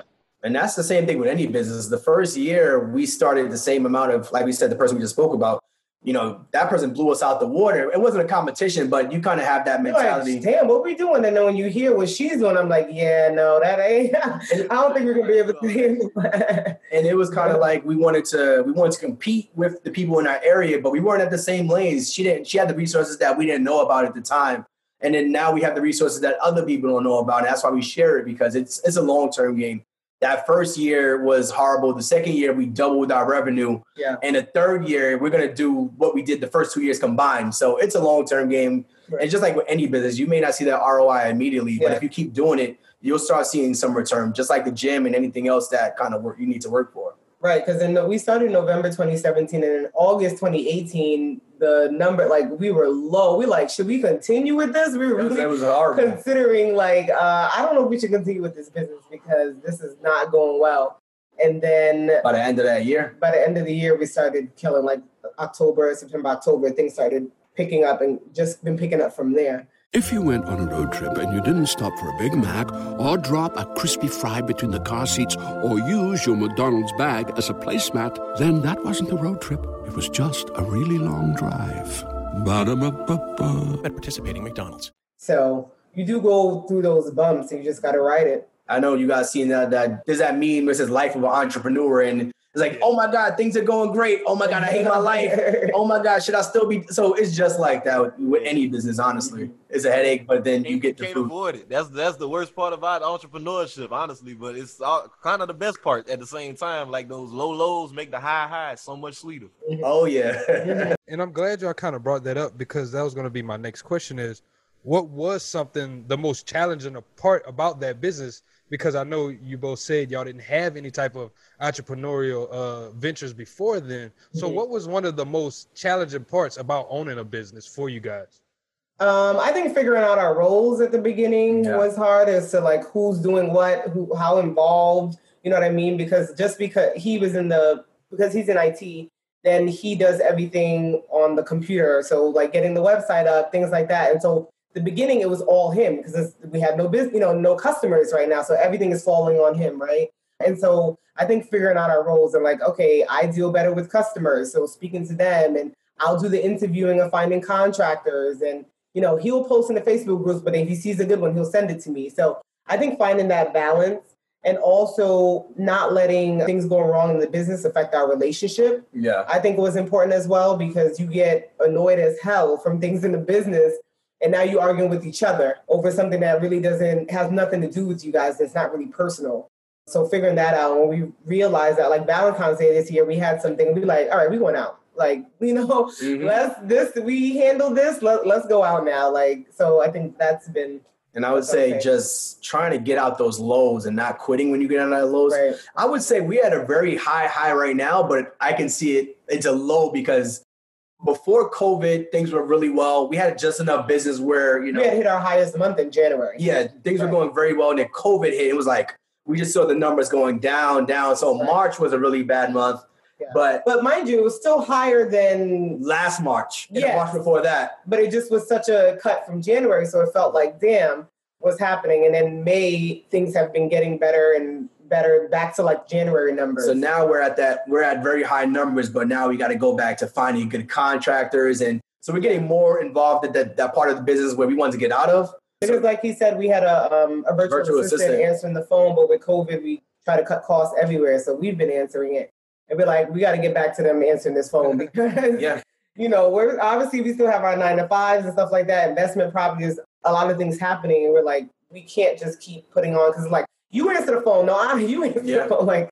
And that's the same thing with any business. The first year we started the same amount of, like we said, the person we just spoke about, you know, that person blew us out the water. It wasn't a competition, but you kind of have that You're like, mentality. Damn, what we doing? And then when you hear what she's doing, I'm like, yeah, no, that ain't. I don't think we're gonna be able to handle that. and it was kind of like we wanted to we wanted to compete with the people in our area, but we weren't at the same lanes. She didn't. She had the resources that we didn't know about at the time, and then now we have the resources that other people don't know about. And that's why we share it because it's it's a long term game. That first year was horrible. The second year we doubled our revenue. Yeah. And the third year we're gonna do what we did the first two years combined. So it's a long term game. Right. And just like with any business, you may not see that ROI immediately, but if you keep doing it, you'll start seeing some return, just like the gym and anything else that kind of work you need to work for. Right, because in we started in November 2017, and in August 2018, the number like we were low. We like, should we continue with this? We were It was, really was considering like, uh, I don't know if we should continue with this business because this is not going well. And then By the end of that year. by the end of the year, we started killing like October, September, October. Things started picking up and just been picking up from there. If you went on a road trip and you didn't stop for a Big Mac or drop a crispy fry between the car seats or use your McDonald's bag as a placemat, then that wasn't a road trip. It was just a really long drive. Ba-da-ba-ba-ba. At participating McDonald's. So you do go through those bumps, and you just got to ride it. I know you guys seen that that there's that meme where it says life of an entrepreneur and it's like, oh my God, things are going great. Oh my God, I hate my life. Oh my God, should I still be so it's just like that with, with any business, honestly. Mm-hmm. It's a headache, but then you get the can't fruit. avoid it. That's that's the worst part about entrepreneurship, honestly. But it's all, kind of the best part at the same time. Like those low lows make the high highs so much sweeter. Oh yeah. and I'm glad y'all kind of brought that up because that was going to be my next question is what was something the most challenging part about that business because I know you both said y'all didn't have any type of entrepreneurial uh, ventures before then. So Mhm. what was one of the most challenging parts about owning a business for you guys? Um, I think figuring out our roles at the beginning Yeah. was hard as to like who's doing what, who, how involved. You know what I mean? Because just because he was in the because he's in IT, then he does everything on the computer. So like getting the website up, things like that. And so the beginning it was all him because we had no business, you know, no customers right now. So everything is falling on him, right? And so I think figuring out our roles and like, okay, I deal better with customers, so speaking to them, and I'll do the interviewing of finding contractors, and you know, he'll post in the Facebook groups, but if he sees a good one, he'll send it to me. So I think finding that balance and also not letting things go wrong in the business affect our relationship. Yeah. I think was important as well because you get annoyed as hell from things in the business and now you're arguing with each other over something that really doesn't has nothing to do with you guys. It's not really personal. So figuring that out when we realized that like Valentine's Day this year we had something, we like, all right, we going out. Like, you know, Mhm. let's this we handle this, let, let's go out now. Like so I think that's been And I would say Okay. just trying to get out those lows and not quitting when you get out of that lows. right. I would say we had a very high high right now, but I can see it. It's a low because before COVID, things were really well. We had just enough business where you know, We had hit our highest month in January. yeah, things were going very well. And then COVID hit. It was like we just saw the numbers going down, down. So Right. March was a really bad month, Yeah. but But mind you, it was still higher than last March, Yes. March before that, but it just was such a cut from January. So it felt like, damn, what's happening? And then May, things have been getting better and better back to like January numbers. So now we're at that, we're at very high numbers, but now we got to go back to finding good contractors. And so we're getting more involved in that, that part of the business where we want to get out of. because, like he said, we had a, um, a virtual, Virtual assistant, assistant. answering the phone, but with COVID, we try to cut costs everywhere. So we've been answering it. And we're like, we got to get back to them answering this phone because, Yeah. you know, we're obviously we still have our nine to fives and stuff like that, investment properties, a lot of things happening. And we're like, we can't just keep putting on because, like, you answer the phone. No, I'm you answer Yeah. the phone. Like,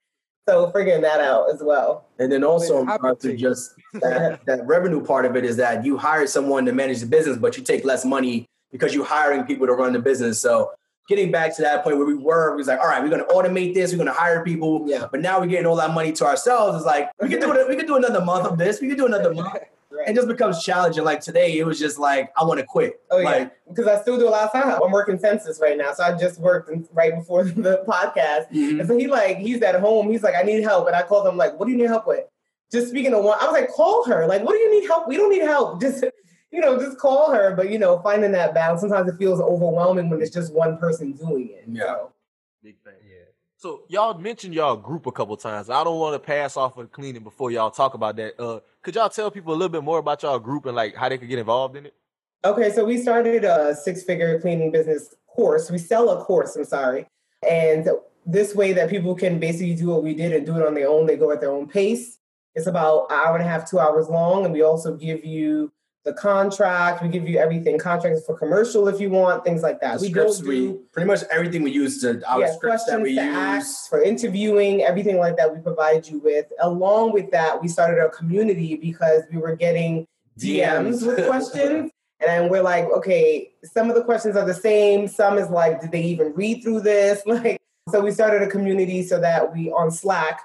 so figuring that out as well. And then also Wait, how to just that, that revenue part of it is that you hire someone to manage the business, but you take less money because you're hiring people to run the business. So getting back to that point where we were, we was like, all right, we're gonna automate this, we're gonna hire people. Yeah. But now we're getting all that money to ourselves. It's like we could do it, we could do another month of this, we could do another month. Right. It just becomes challenging. Like today, it was just like, I want to quit. Oh yeah, Like, because I still do a lot of time. I'm working census right now, so I just worked in, right before the podcast. mhm. And so he like he's at home. He's like, I need help, and I called him like, What do you need help with? Just speaking of one, I was like, Call her. Like, what do you need help? We don't need help. Just you know, just call her. But you know, finding that balance. Sometimes it feels overwhelming when it's just one person doing it. Yeah. So, Big thing. So y'all mentioned y'all group a couple times. I don't want to pass off with cleaning before y'all talk about that. Uh, could y'all tell people a little bit more about y'all group and like how they could get involved in it? Okay, so we started a six-figure cleaning business course. We sell a course, I'm sorry. And this way that people can basically do what we did and do it on their own. They go at their own pace. It's about an hour and a half, two hours long. And we also give you the contract. We give you everything, contracts for commercial if you want, things like that. The we scripts don't we pretty much everything we use to our yeah, scripts that we to use. ask for interviewing, everything like that. We provide you with. Along with that, we started a community because we were getting DMs, DMs. with questions. And we're like, okay, some of the questions are the same. Some is like, did they even read through this? Like, so we started a community so that we on Slack.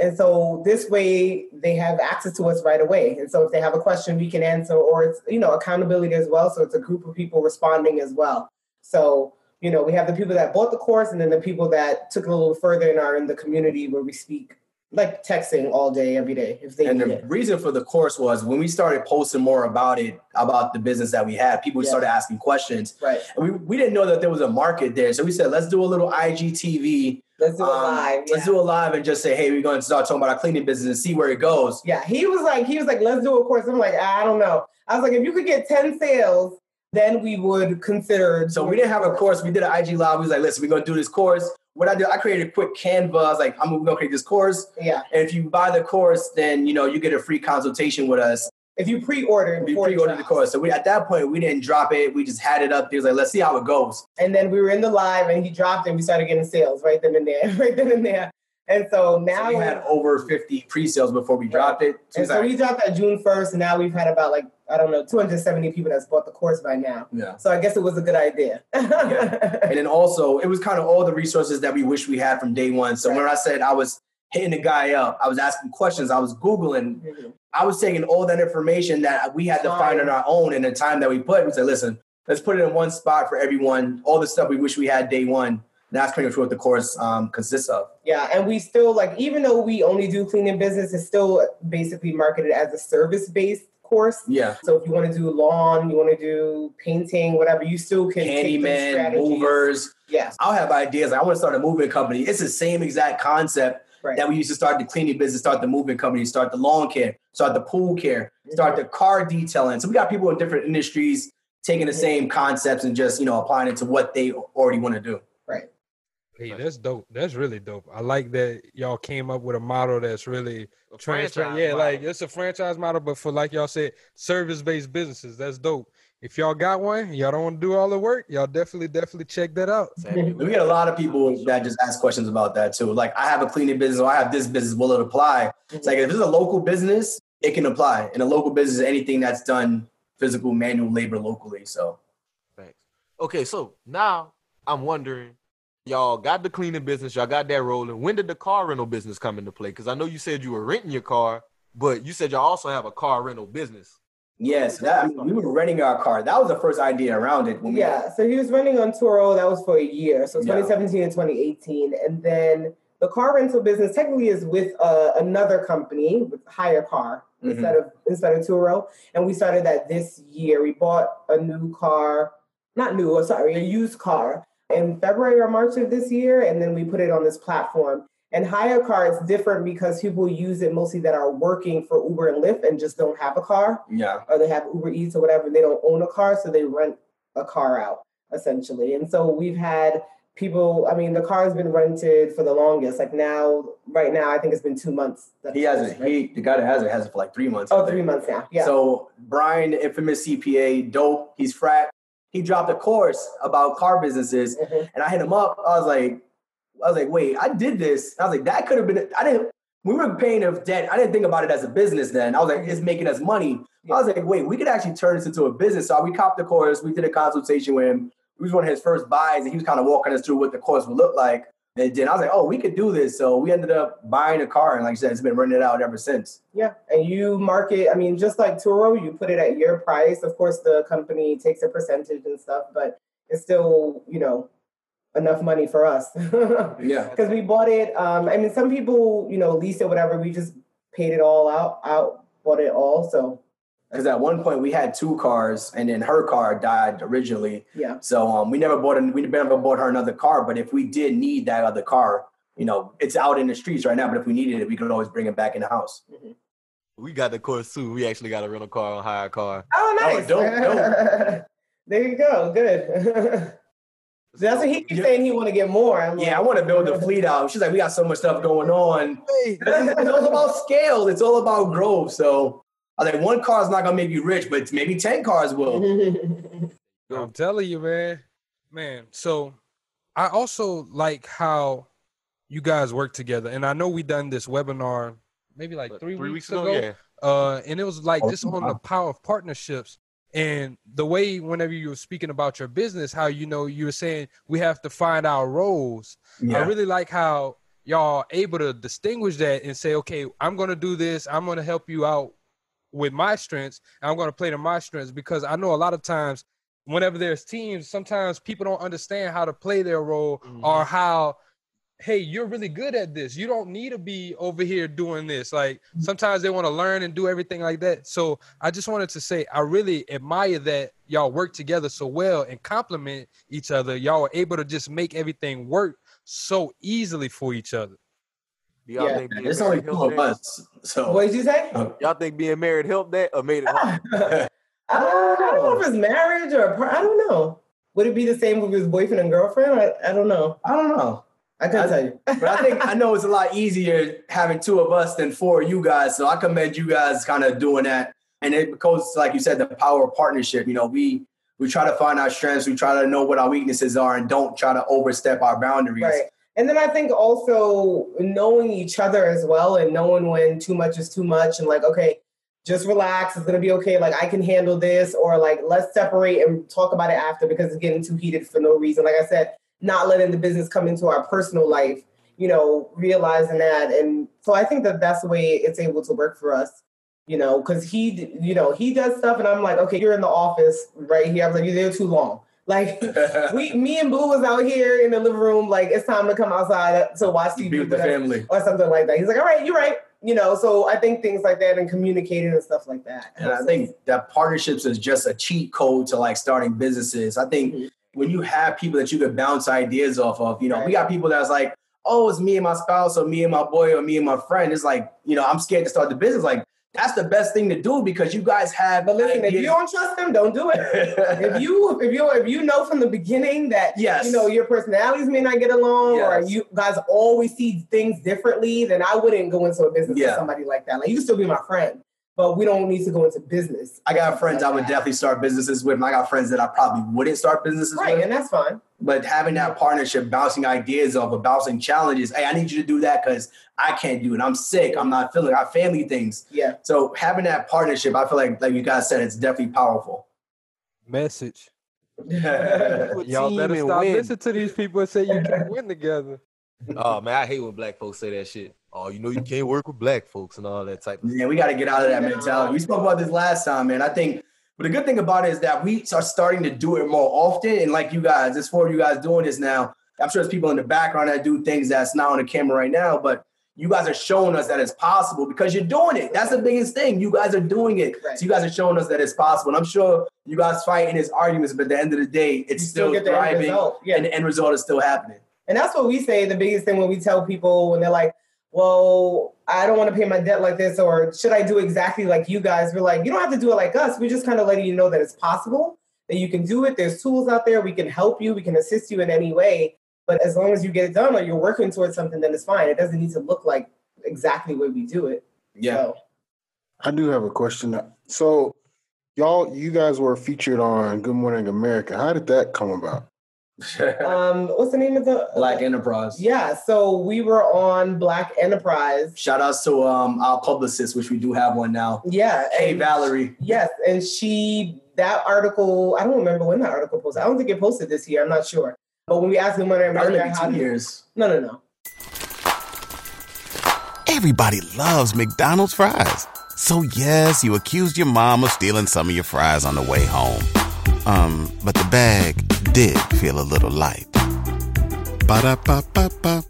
And so this way they have access to us right away. And so if they have a question, we can answer, or it's, you know, accountability as well. So it's a group of people responding as well. So, you know, we have the people that bought the course and then the people that took it a little further and are in the community where we speak like texting all day, every day if they and the it. reason for the course was when we started posting more about it, about the business that we had, people Yeah. started asking questions. Right. And we, we didn't know that there was a market there. So we said, let's do a little IGTV. Let's do um, live. Let's do it live and just say, hey, we're going to start talking about our cleaning business and see where it goes. Yeah, he was like, he was like, let's do a course. I'm like, I don't know. I was like, if you could get 10 sales, then we would consider. So we didn't have a course. We did an IG live. We was like, listen, we're going to do this course. What I do, I created a quick Canva. I was like, I'm to create this course. Yeah. And if you buy the course, then, you know, you get a free consultation with us. If you pre-order, we before it pre-ordered the course. So we, at that point, we didn't drop it. We just had it up. He was like, let's see how it goes. And then we were in the live and he dropped it and we started getting sales right then and there, right then and there. And so now So we had over 50 pre-sales before we dropped it. So and so like- we dropped that June 1st, and now we've had about like, I don't know, 270 people that's bought the course by now. Yeah. So I guess it was a good idea. and then also, it was kind of all the resources that we wish we had from day one. So when I said I was hitting the guy up, I was asking questions, I was Googling, I was taking all that information that we had to find on our own in the time that we put. We said, listen, let's put it in one spot for everyone, all the stuff we wish we had day one. That's pretty much what the course um, consists of. Yeah, and we still like, even though we only do cleaning business, it's still basically marketed as a service-based course. Yeah. So if you want to do lawn, you want to do painting, whatever, you still can Handyman, movers. Yes. I'll have ideas. I want to start a moving company. It's the same exact concept that we used to start the cleaning business, start the moving company, start the lawn care, start the pool care, start mm-hmm. the car detailing. So we got people in different industries taking the same concepts and just, you know, applying it to what they already want to do. Right. Hey, that's dope. That's really dope. I like that y'all came up with a model that's really transparent. Yeah, model. like it's a franchise model, but for like y'all said, service-based businesses. That's dope. If y'all got one, y'all don't want to do all the work, y'all definitely, definitely check that out. We get a lot of people that just ask questions about that too. Like, I have a cleaning business or I have this business, will it apply? It's like, if it's a local business, it can apply. And a local business is anything that's done physical manual labor locally. So, thanks. Okay, so now I'm wondering, y'all got the cleaning business, y'all got that rolling. When did the car rental business come into play? Because I know you said you were renting your car, but you said y'all also have a car rental business. yes, that, I mean, we were renting our car. That was the first idea around it. When we, Yeah, so he was running on Turo. That was for a year, so Yeah. 2017 and 2018, and then the car rental business technically is with uh, another company with HyreCar Mhm. instead of instead of Turo, and we started that this year. We bought a new car, not new, oh, sorry, a used car in February or March of this year, and then we put it on this platform. And Hire a Car is different because people use it mostly that are working for Uber and Lyft and just don't have a car Yeah. or they have Uber Eats or whatever, and they don't own a car, so they rent a car out essentially. And so we've had people. I mean, the car has been rented for the longest. Like now, right now, I think it's been two months. that He has it. He the guy that has it has it for like three months. Oh, three months now. Yeah. So Brian, infamous CPA, dope. He's frat. He dropped a course about car businesses, Mm-hmm. and I hit him up. I was like, I was like, wait, I did this. I was like, that could have been. I didn't. We were paying of debt. I didn't think about it as a business then. I was like, it's making us money. I was like, wait, we could actually turn this into a business. So we copped the course. We did a consultation with him. He was one of his first buys, and he was kind of walking us through what the course would look like. And then I was like, oh, we could do this. So we ended up buying a car, and like I said, it's been running it out ever since. Yeah, and you market. I mean, just like Turo, you put it at your price. Of course, the company takes a percentage and stuff, but it's still, you know, enough money for us. Yeah. because we bought it. Um, I mean, some people, you know, lease it, whatever. We just paid it all out, out, bought it all. So Because at one point we had two cars, and then her car died originally. yeah, So um, we never bought an, we never bought her another car. But if we did need that other car, you know, it's out in the streets right now. But if we needed it, we could always bring it back in the house. We got the course too. We actually got a rental car on HyreCar. Oh, nice. there you go. Good. That's what he keeps saying. He want to get more. I'm Yeah, I want to build the fleet out. She's like, we got so much stuff going on. it's all about scale. It's all about growth. So I think one car is not gonna make you rich, but maybe ten cars will. I'm telling you, man, man. So I also like how you guys work together, and I know we done this webinar maybe like three, three weeks, weeks ago, ago. yeah. Uh, and it was like Oh, just on the power of partnerships and the way whenever you were speaking about your business, how you know you were saying we have to find our roles. I really like how y'all able to distinguish that and say, okay, I'm gonna do this. I'm gonna help you out with my strengths. And I'm gonna play to my strengths because I know a lot of times whenever there's teams, sometimes people don't understand how to play their role or mm-hmm. how hey, you're really good at this. You don't need to be over here doing this. Like mm-hmm. sometimes they want to learn and do everything like that. So I just wanted to say I really admire that y'all work together so well and complement each other. Y'all are able to just make everything work so easily for each other. Do y'all Yeah, think being there's only married two of us. So What did you say? Y'all think being married helped that or made it hard? Uh, I don't know if it's marriage or I don't know. Would it be the same with his boyfriend and girlfriend? I, I don't know. I don't know. I couldn't tell you. but I think I know it's a lot easier having two of us than four of you guys. So I commend you guys kind of doing that. And it because like you said, the power of partnership. You know, we we try to find our strengths, we try to know what our weaknesses are, and don't try to overstep our boundaries. Right. And then I think also knowing each other as well and knowing when too much is too much and like, okay, just relax. It's gonna be okay. Like I can handle this, or like let's separate and talk about it after because it's getting too heated for no reason. Like I said, not letting the business come into our personal life, you know, realizing that. And so I think that that's the way it's able to work for us, you know, because he, you know, he does stuff and I'm like, okay, you're in the office right here. I'm like, you're there too long. Like we, me and Blue was out here in the living room. Like it's time to come outside to watch TV Be with the family. or something like that. He's like, all right, you're right. You know, so I think things like that and communicating and stuff like that. And I think that partnerships is just a cheat code to like starting businesses. I think Mm-hmm. when you have people that you can bounce ideas off of, you know, we got people that's like, oh, it's me and my spouse or me and my boy or me and my friend. It's like, you know, I'm scared to start the business. Like, that's the best thing to do because you guys have. But listen, if you don't trust them, don't do it. if you if you if you know from the beginning that Yes. you know your personalities may not get along or you guys always see things differently, then I wouldn't go into a business Yeah. with somebody like that. Like you can still be my friend, but we don't need to go into business. I got friends I would definitely start businesses with, and I got friends that I probably wouldn't start businesses Right, with. and that's fine. But having that partnership, bouncing ideas off of bouncing challenges. Hey, I need you to do that because I can't do it. I'm sick. I'm not feeling. I have family things. Yeah. So having that partnership, I feel like, like you guys said, it's definitely powerful. Message. Y'all Y'all better stop listening to these people and say you can win together. oh man, I hate when black folks say that shit. Oh, you know you can't work with black folks and all that type of Yeah, we got to get out of that mentality. We spoke about this last time, man. I think, but the good thing about it is that we are starting to do it more often. And like you guys, it's for you guys doing this now. I'm sure there's people in the background that do things that's not on the camera right now, but you guys are showing us that it's possible because you're doing it. That's the biggest thing. You guys are doing it. So you guys are showing us that it's possible. And I'm sure you guys fight in his arguments, but at the end of the day, it's You still still, get the end thriving result. Yeah. and the end result is still happening. And that's what we say. The biggest thing when we tell people when they're like, "Well, I don't want to pay my debt like this," or "Should I do exactly like you guys?" We're like, "You don't have to do it like us. We're just kind of letting you know that it's possible, that you can do it. There's tools out there. We can help you. We can assist you in any way. But as long as you get it done or you're working towards something, then it's fine. It doesn't need to look like exactly where we do it. Yeah. I do have a question. So, y'all, you guys were featured on Good Morning America. How did that come about? um, what's the name of the Black Enterprise. Yeah, so we were on Black Enterprise. Shout outs to um, our publicist, which we do have one now. Yeah. Hey, Valerie. Yes, and she that article. I don't remember when that article posted. I don't think it posted this year. I'm not sure. But when we asked them when I Probably remember maybe how two to- years. No, no, no. Everybody loves McDonald's fries. So yes, you accused your mom of stealing some of your fries on the way home. Um, but the bag did feel a little light. Ba-da-ba-ba-ba.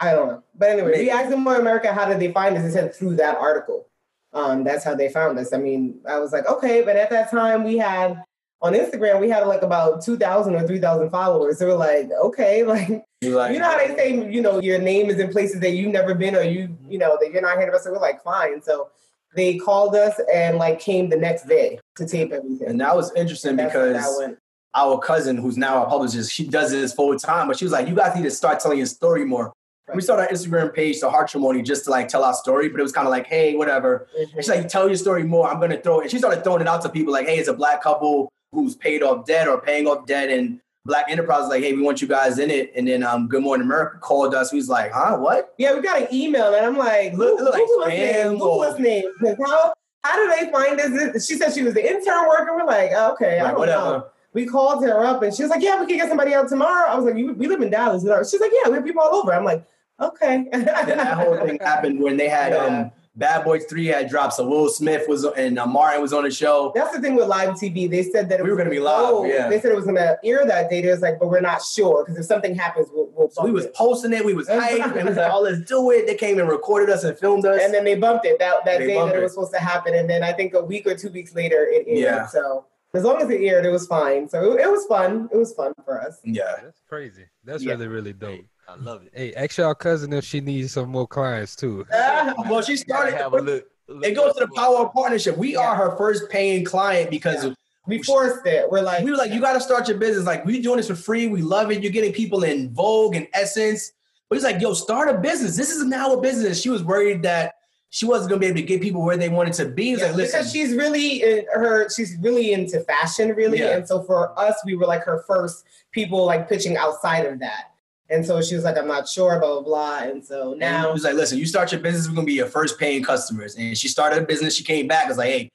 I don't know. But anyway, we asked them more America, how did they find us? They said through that article. Um, that's how they found us. I mean, I was like, okay, but at that time we had on Instagram, we had like about 2,000 or 3,000 followers. So we're like, okay, like, You're like, you know how they say, you know, your name is in places that you've never been or you, you know, that you're not hearing about. So we're like, fine. So they called us and like came the next day to tape everything. And that was interesting That's that because went. Our cousin, who's now a publicist, she does this full time, but she was like, you guys need to start telling your story more. We started our Instagram page, the Hartrimony, just to like tell our story, but it was kind of like, hey, whatever. And she's like, tell your story more. I'm gonna throw it. And she started throwing it out to people like, hey, it's a black couple who's paid off debt or paying off debt. And Black Enterprise was like, hey, we want you guys in it. And then um, Good Morning America called us. We was like, huh, what? Yeah, we got an email, and I'm like, Look- who, look like who was? Who was name? Because how how do they find us? She said she was the intern worker. We're like, okay, I Like, don't whatever. know. We called her up, and she was like, yeah, we can get somebody out tomorrow. I was like, you, we live in Dallas. She's like, yeah, we have people all over. I'm like, okay. That whole thing happened when they had um, Bad Boys 3 had dropped. So Will Smith was and uh, Martin was on the show. That's the thing with live TV. They said that it We were was gonna be live, oh, yeah. They said it was gonna air that day. They was like, but we're not sure because if something happens, we'll. we'll So we was it. posting it, we was hyped, and we was like, oh, let's do it. They came and recorded us and filmed us. and then they bumped it that, that They day that it it. was supposed to happen. And then I think a week or two weeks later, it aired. Yeah. So as long as it aired, it was fine. So it, it was fun. It was fun for us. yeah. That's crazy. That's Yeah. really really dope. I love it. Hey, ask y'all cousin if she needs some more clients too. well, she started. Have a look. It goes to the power of partnership. We are her first paying client because We forced it. We're like, we were like, you got to start your business. Like, we're doing this for free. We love it. You're getting people in Vogue and Essence. But he's like, yo, start a business. This is now a business. She was worried that she wasn't gonna be able to get people where they wanted to be. Yeah, like, because she's really in her she's really into fashion really Yeah. and so for us we were like her first people like pitching outside of that and so she was like i'm not sure blah blah blah and so now was like, listen, you start your business, we're gonna be your first paying customers. And she started a business. She came back, I was like, hey,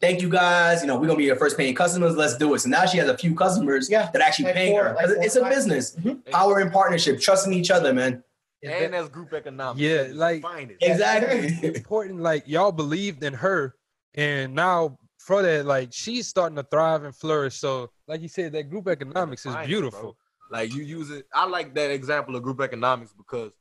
thank you guys. You know, we're gonna be your first paying customers. Let's do it. So now she has a few customers Yeah, that actually like paying four- her. like it's a business. Mhm. Power in partnership, trusting each other, man. And that's group economics. Yeah, like Finest. Exactly. important. Like y'all believed in her, and now for that, like she's starting to thrive and flourish. So, like you said, that group economics is beautiful. bro. Like you use it. I like that example of group economics because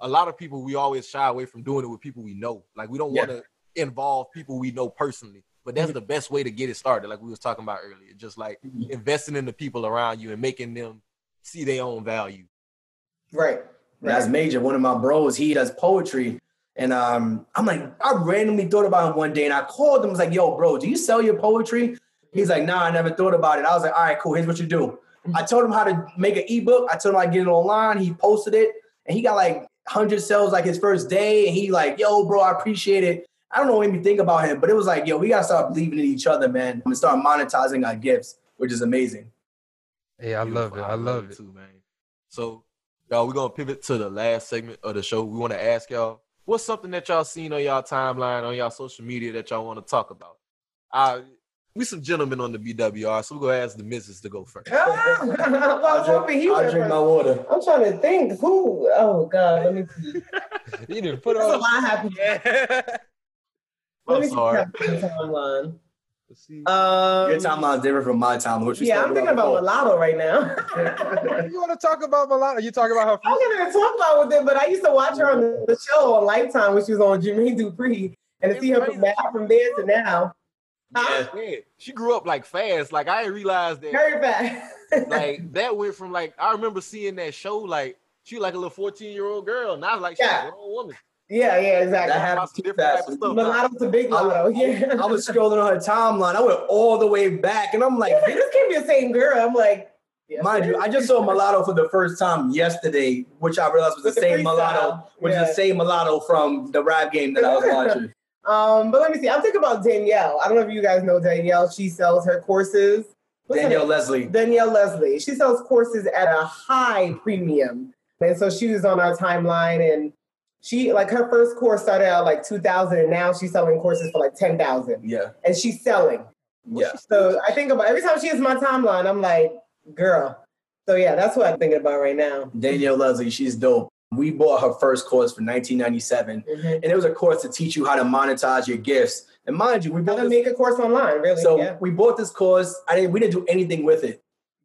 a lot of people we always shy away from doing it with people we know. Like we don't Yeah. want to involve people we know personally. But that's mm-hmm. the best way to get it started, like we was talking about earlier. Just like mm-hmm. investing in the people around you and making them see their own value. right That's major. One of my bros, he does poetry. And um, I'm like, I randomly thought about him one day and I called him. I was like, yo, bro, do you sell your poetry? He's like, nah, I never thought about it. I was like, all right, cool. Here's what you do. I told him how to make an ebook. I told him I get it online. He posted it and he got like 100 sales like his first day. And he like, yo, bro, I appreciate it. I don't know what made me think about him, but it was like, yo, we got to start believing in each other, man, and start monetizing our gifts, which is amazing. Hey, I love it. Beautiful. I love it. too, man. So, y'all, we're gonna pivot to the last segment of the show. We want to ask y'all what's something that y'all seen on y'all timeline, on y'all social media that y'all want to talk about. Uh, we some gentlemen on the BWR, so we're gonna ask the missus to go first. Well, I was hoping he I'll went drink my first. water. I'm trying to think who. Oh God, let me see. You didn't put There's a on. lot happening. Let I'm sorry. what's happening on the timeline. Your Um, timeline's different from my time. What you yeah, I'm thinking about before? mulatto right now. You want to talk about Milana? You talking about her? I'm gonna talk about with it, but I used to watch her on the the show on Lifetime when she was on Jermaine Dupri, and to see her from, that, from there to now, Yeah. Yeah, she grew up like fast. Like I didn't realize that. very fast. Like that went from like I remember seeing that show like she was like a little 14 year old girl. Now like she's Yeah. a grown woman. Yeah, yeah, exactly. That happens Lots of too different fast. type of stuff. Mulatto to big I, lotto. I- Yeah. I was scrolling on her timeline. I went all the way back, and I'm like, I this can't be the same girl. I'm like, yes, mind you. I just saw mulatto for the first time yesterday, which I realized was the the same freestyle, mulatto, which is the same mulatto from the rap game that I was watching. Um, but let me see. I'm thinking about Danielle. I don't know if you guys know Danielle. She sells her courses. What's Danielle name? Leslie. Danielle Leslie. She sells courses at a high premium. And so she was on our timeline and she like her first course started out like 2000 and now she's selling courses for like 10,000 Yeah, and she's selling. yeah. So I think about every time she hits my timeline, I'm like, girl. So yeah, that's what I'm thinking about right now. Danielle Leslie, she's dope. We bought her first course for 1997, Mhm. and it was a course to teach you how to monetize your gifts. And mind you, we bought to make a course online, really. so yeah. we bought this course. I didn't. We didn't do anything with it,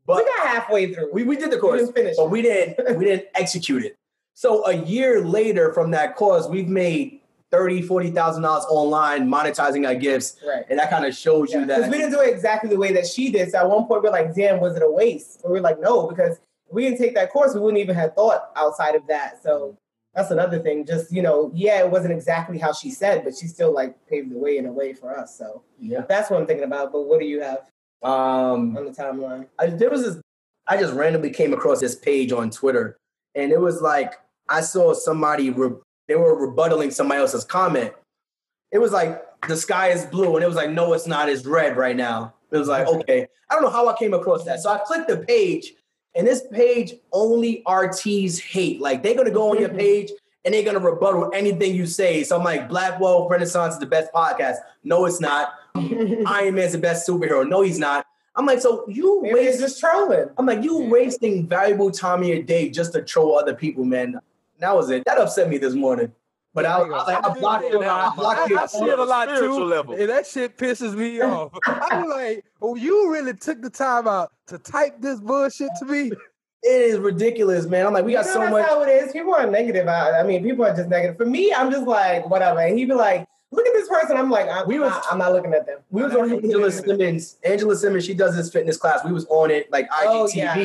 but we got halfway through. we, we did the We course. didn't finish. but we didn't we didn't execute it. So a year later from that course, we've made thirty, forty thousand dollars online monetizing our gifts, right. and that kind of shows you that Because we didn't do it exactly the way that she did. So at one point, we're like, damn, was it a waste? But we're like, no, because we didn't take that course, we wouldn't even have thought outside of that. So that's another thing. Just, you know, yeah, it wasn't exactly how she said, but she still like paved the way in a way for us. So yeah. that's what I'm thinking about. But what do you have Um, on the timeline? I, there was this. I just randomly came across this page on Twitter, and it was like I saw somebody re- they were rebuttaling somebody else's comment. It was like the sky is blue, and it was like, no, it's not. It's red right now. It was like, okay, I don't know how I came across that. So I clicked the page, and this page only RTs hate. Like they're gonna go on your page and they're gonna rebuttal anything you say. So I'm like, Black Wealth Renaissance is the best podcast. No, it's not. Iron Man's the best superhero. No, he's not. I'm like, so you it's just trolling. I'm like, you wasting valuable time of your day just to troll other people, man. That was it. That upset me this morning. But I, I, was like, I blocked it. I blocked it. I see it a lot too, level. and that shit pisses me off. I'm like, oh, you really took the time out to type this bullshit to me? It is ridiculous, man. I'm like, we got You know, so that's much. how it is. People are negative. I, I mean, people are just negative. For me, I'm just like, whatever. And he'd be like, look at this person. I'm like, I'm, We was- not, I'm not looking at them. We was on Angela Simmons. Angela Simmons, she does this fitness class. We was on it, like Oh, IGTV. yeah.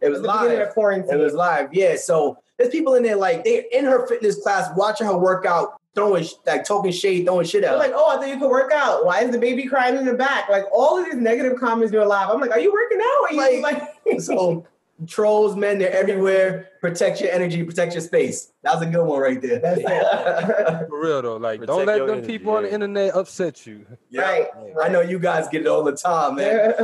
It was At the beginning live. of quarantine. It was live, yeah. So there's people in there like they're in her fitness class watching her work out, throwing like talking shade, throwing shit They're out. like, oh, I thought you could work out. Why is the baby crying in the back? Like all of these negative comments you're live. I'm like, are you working out? Are you Like- like, so trolls, man, they're everywhere. Protect your energy, protect your space. That was a good one right there. That's it. For real though, like Protect don't let your them energy, people on the internet upset you. right. I know you guys get it all the time, man.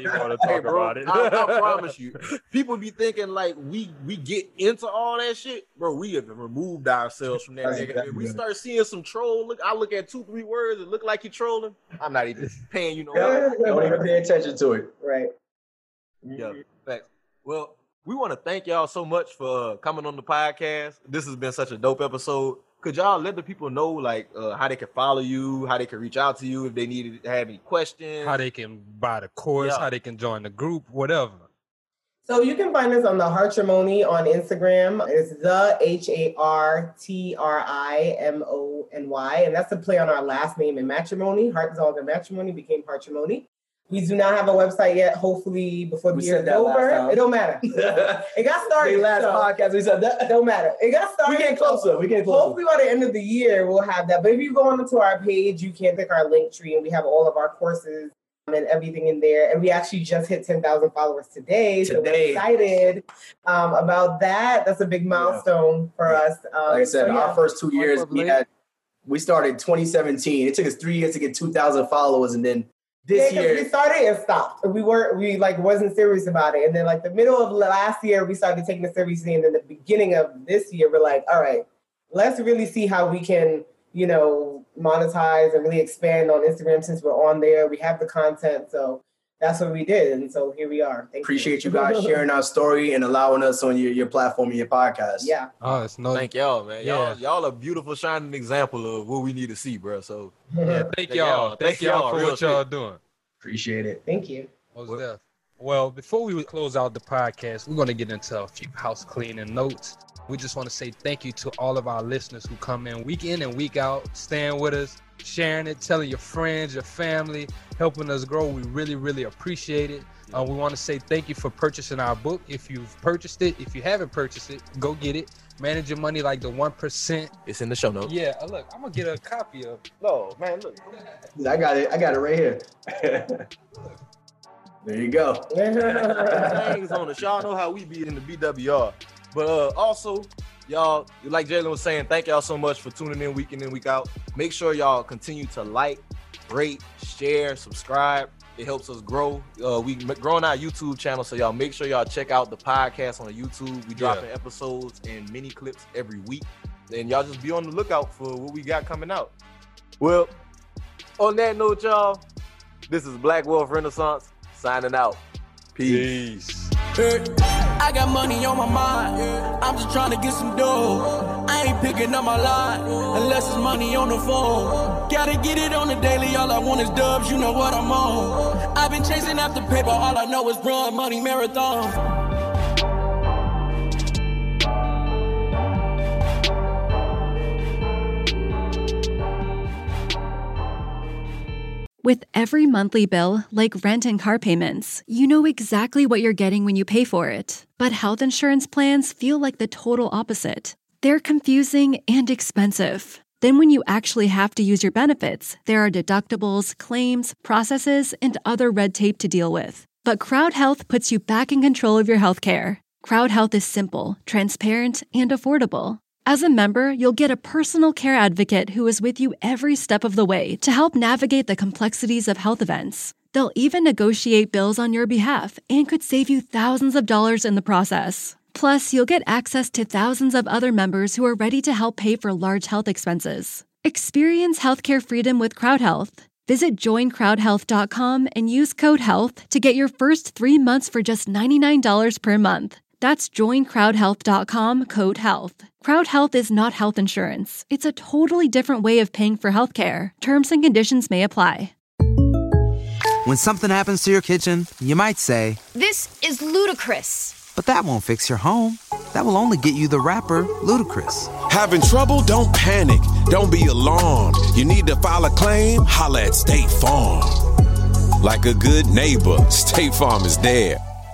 you want to Hey, talk bro, about it? I, I promise you, people be thinking like we we get into all that shit, bro. We have removed ourselves from that That's nigga. exactly we start seeing some troll, look, I look at two, three words and look like you trolling. I'm not even paying you no. Yeah. Don't even pay attention to it. right. Yeah, facts. Well, we want to thank y'all so much for uh, coming on the podcast. This has been such a dope episode. Could y'all let the people know like uh, how they can follow you, how they can reach out to you if they needed to have any questions? how they can buy the course, Yeah. how they can join the group, whatever. So you can find us on the Hartrimony on Instagram. It's the H A R T R I M O N Y, and that's a play on our last name in matrimony. Heart is all in matrimony became Hartrimony. We do not have a website yet. Hopefully, before the We year said is over, it don't matter. it got started. The last so podcast we said that. don't matter. It got started. We started. getting closer. We getting closer. Hopefully, by the end of the year, we'll have that. But if you go onto our page, you can pick our link tree, and we have all of our courses and everything in there. And we actually just hit 10,000 followers today. So we're Today. excited um, about that. That's a big milestone for Yeah. us. Um, Like I said, so, yeah. our first two years, we had we started 2017. It took us three years to get 2,000 followers, and then Yeah, this 'cause year, we started and stopped. We weren't, we like wasn't serious about it. And then like the middle of last year, we started taking it seriously. And then the beginning of this year, we're like, all right, let's really see how we can, you know, monetize and really expand on Instagram since we're on there. We have the content. So that's what we did. And so here we are. Thank appreciate you guys sharing our story and allowing us on your, your platform and your podcast. Yeah. Oh, it's no. Thank y'all, man. Yeah. Y'all, y'all a beautiful shining example of what we need to see, bro. So Yeah, thank Thank y'all. y'all. Thank, Thank y'all y'all, for real what y'all shit. doing. Appreciate it. Thank you. Most. Well, before we close out the podcast, we're going to get into a few house cleaning notes. We just want to say thank you to all of our listeners who come in week in and week out, staying with us, sharing it, telling your friends, your family, helping us grow. We really, really appreciate it. Uh, we want to say thank you for purchasing our book. If you've purchased it, if you haven't purchased it, go get it. Manage your money like the 1%. it's in the show notes. Yeah, uh, look, I'm going to get a copy of No, man, look. I got it. I got it right here. there you go. things on us. Y'all know how we be in the BWR. But uh, also, y'all, like Jalen was saying, thank y'all so much for tuning in week in and week out. Make sure y'all continue to like, rate, share, subscribe. It helps us grow. Uh, we growing our YouTube channel, so y'all make sure y'all check out the podcast on YouTube. We dropping episodes and mini clips every week, and y'all just be on the lookout for what we got coming out. Well, on that note, y'all, this is Black Wealth Renaissance signing out. Peace. Hey, I got money on my mind. I'm just trying to get some dough. I ain't picking up my line unless it's money on the phone. Gotta get it on the daily. All I want is dubs. You know what I'm on. I've been chasing after paper. All I know is run money marathon. With every monthly bill, like rent and car payments, you know exactly what you're getting when you pay for it. But health insurance plans feel like the total opposite. They're confusing and expensive. Then, when you actually have to use your benefits, there are deductibles, claims, processes, and other red tape to deal with. But Crowd Health puts you back in control of your healthcare. Crowd Health is simple, transparent, and affordable. As a member, you'll get a personal care advocate who is with you every step of the way to help navigate the complexities of health events. They'll even negotiate bills on your behalf and could save you thousands of dollars in the process. Plus, you'll get access to thousands of other members who are ready to help pay for large health expenses. Experience healthcare freedom with Crowd Health. Visit joincrowdhealth.com and use code HEALTH to get your first three months for just $99 per month. That's joincrowdhealth.com code HEALTH. Crowd Health is not health insurance, it's a totally different way of paying for healthcare. Terms and conditions may apply. When something happens to your kitchen, you might say, This is ludicrous. but that won't fix your home. That will only get you the rapper, Ludacris. Having trouble? Don't panic. Don't be alarmed. You need to file a claim? Holla at State Farm. Like a good neighbor, State Farm is there.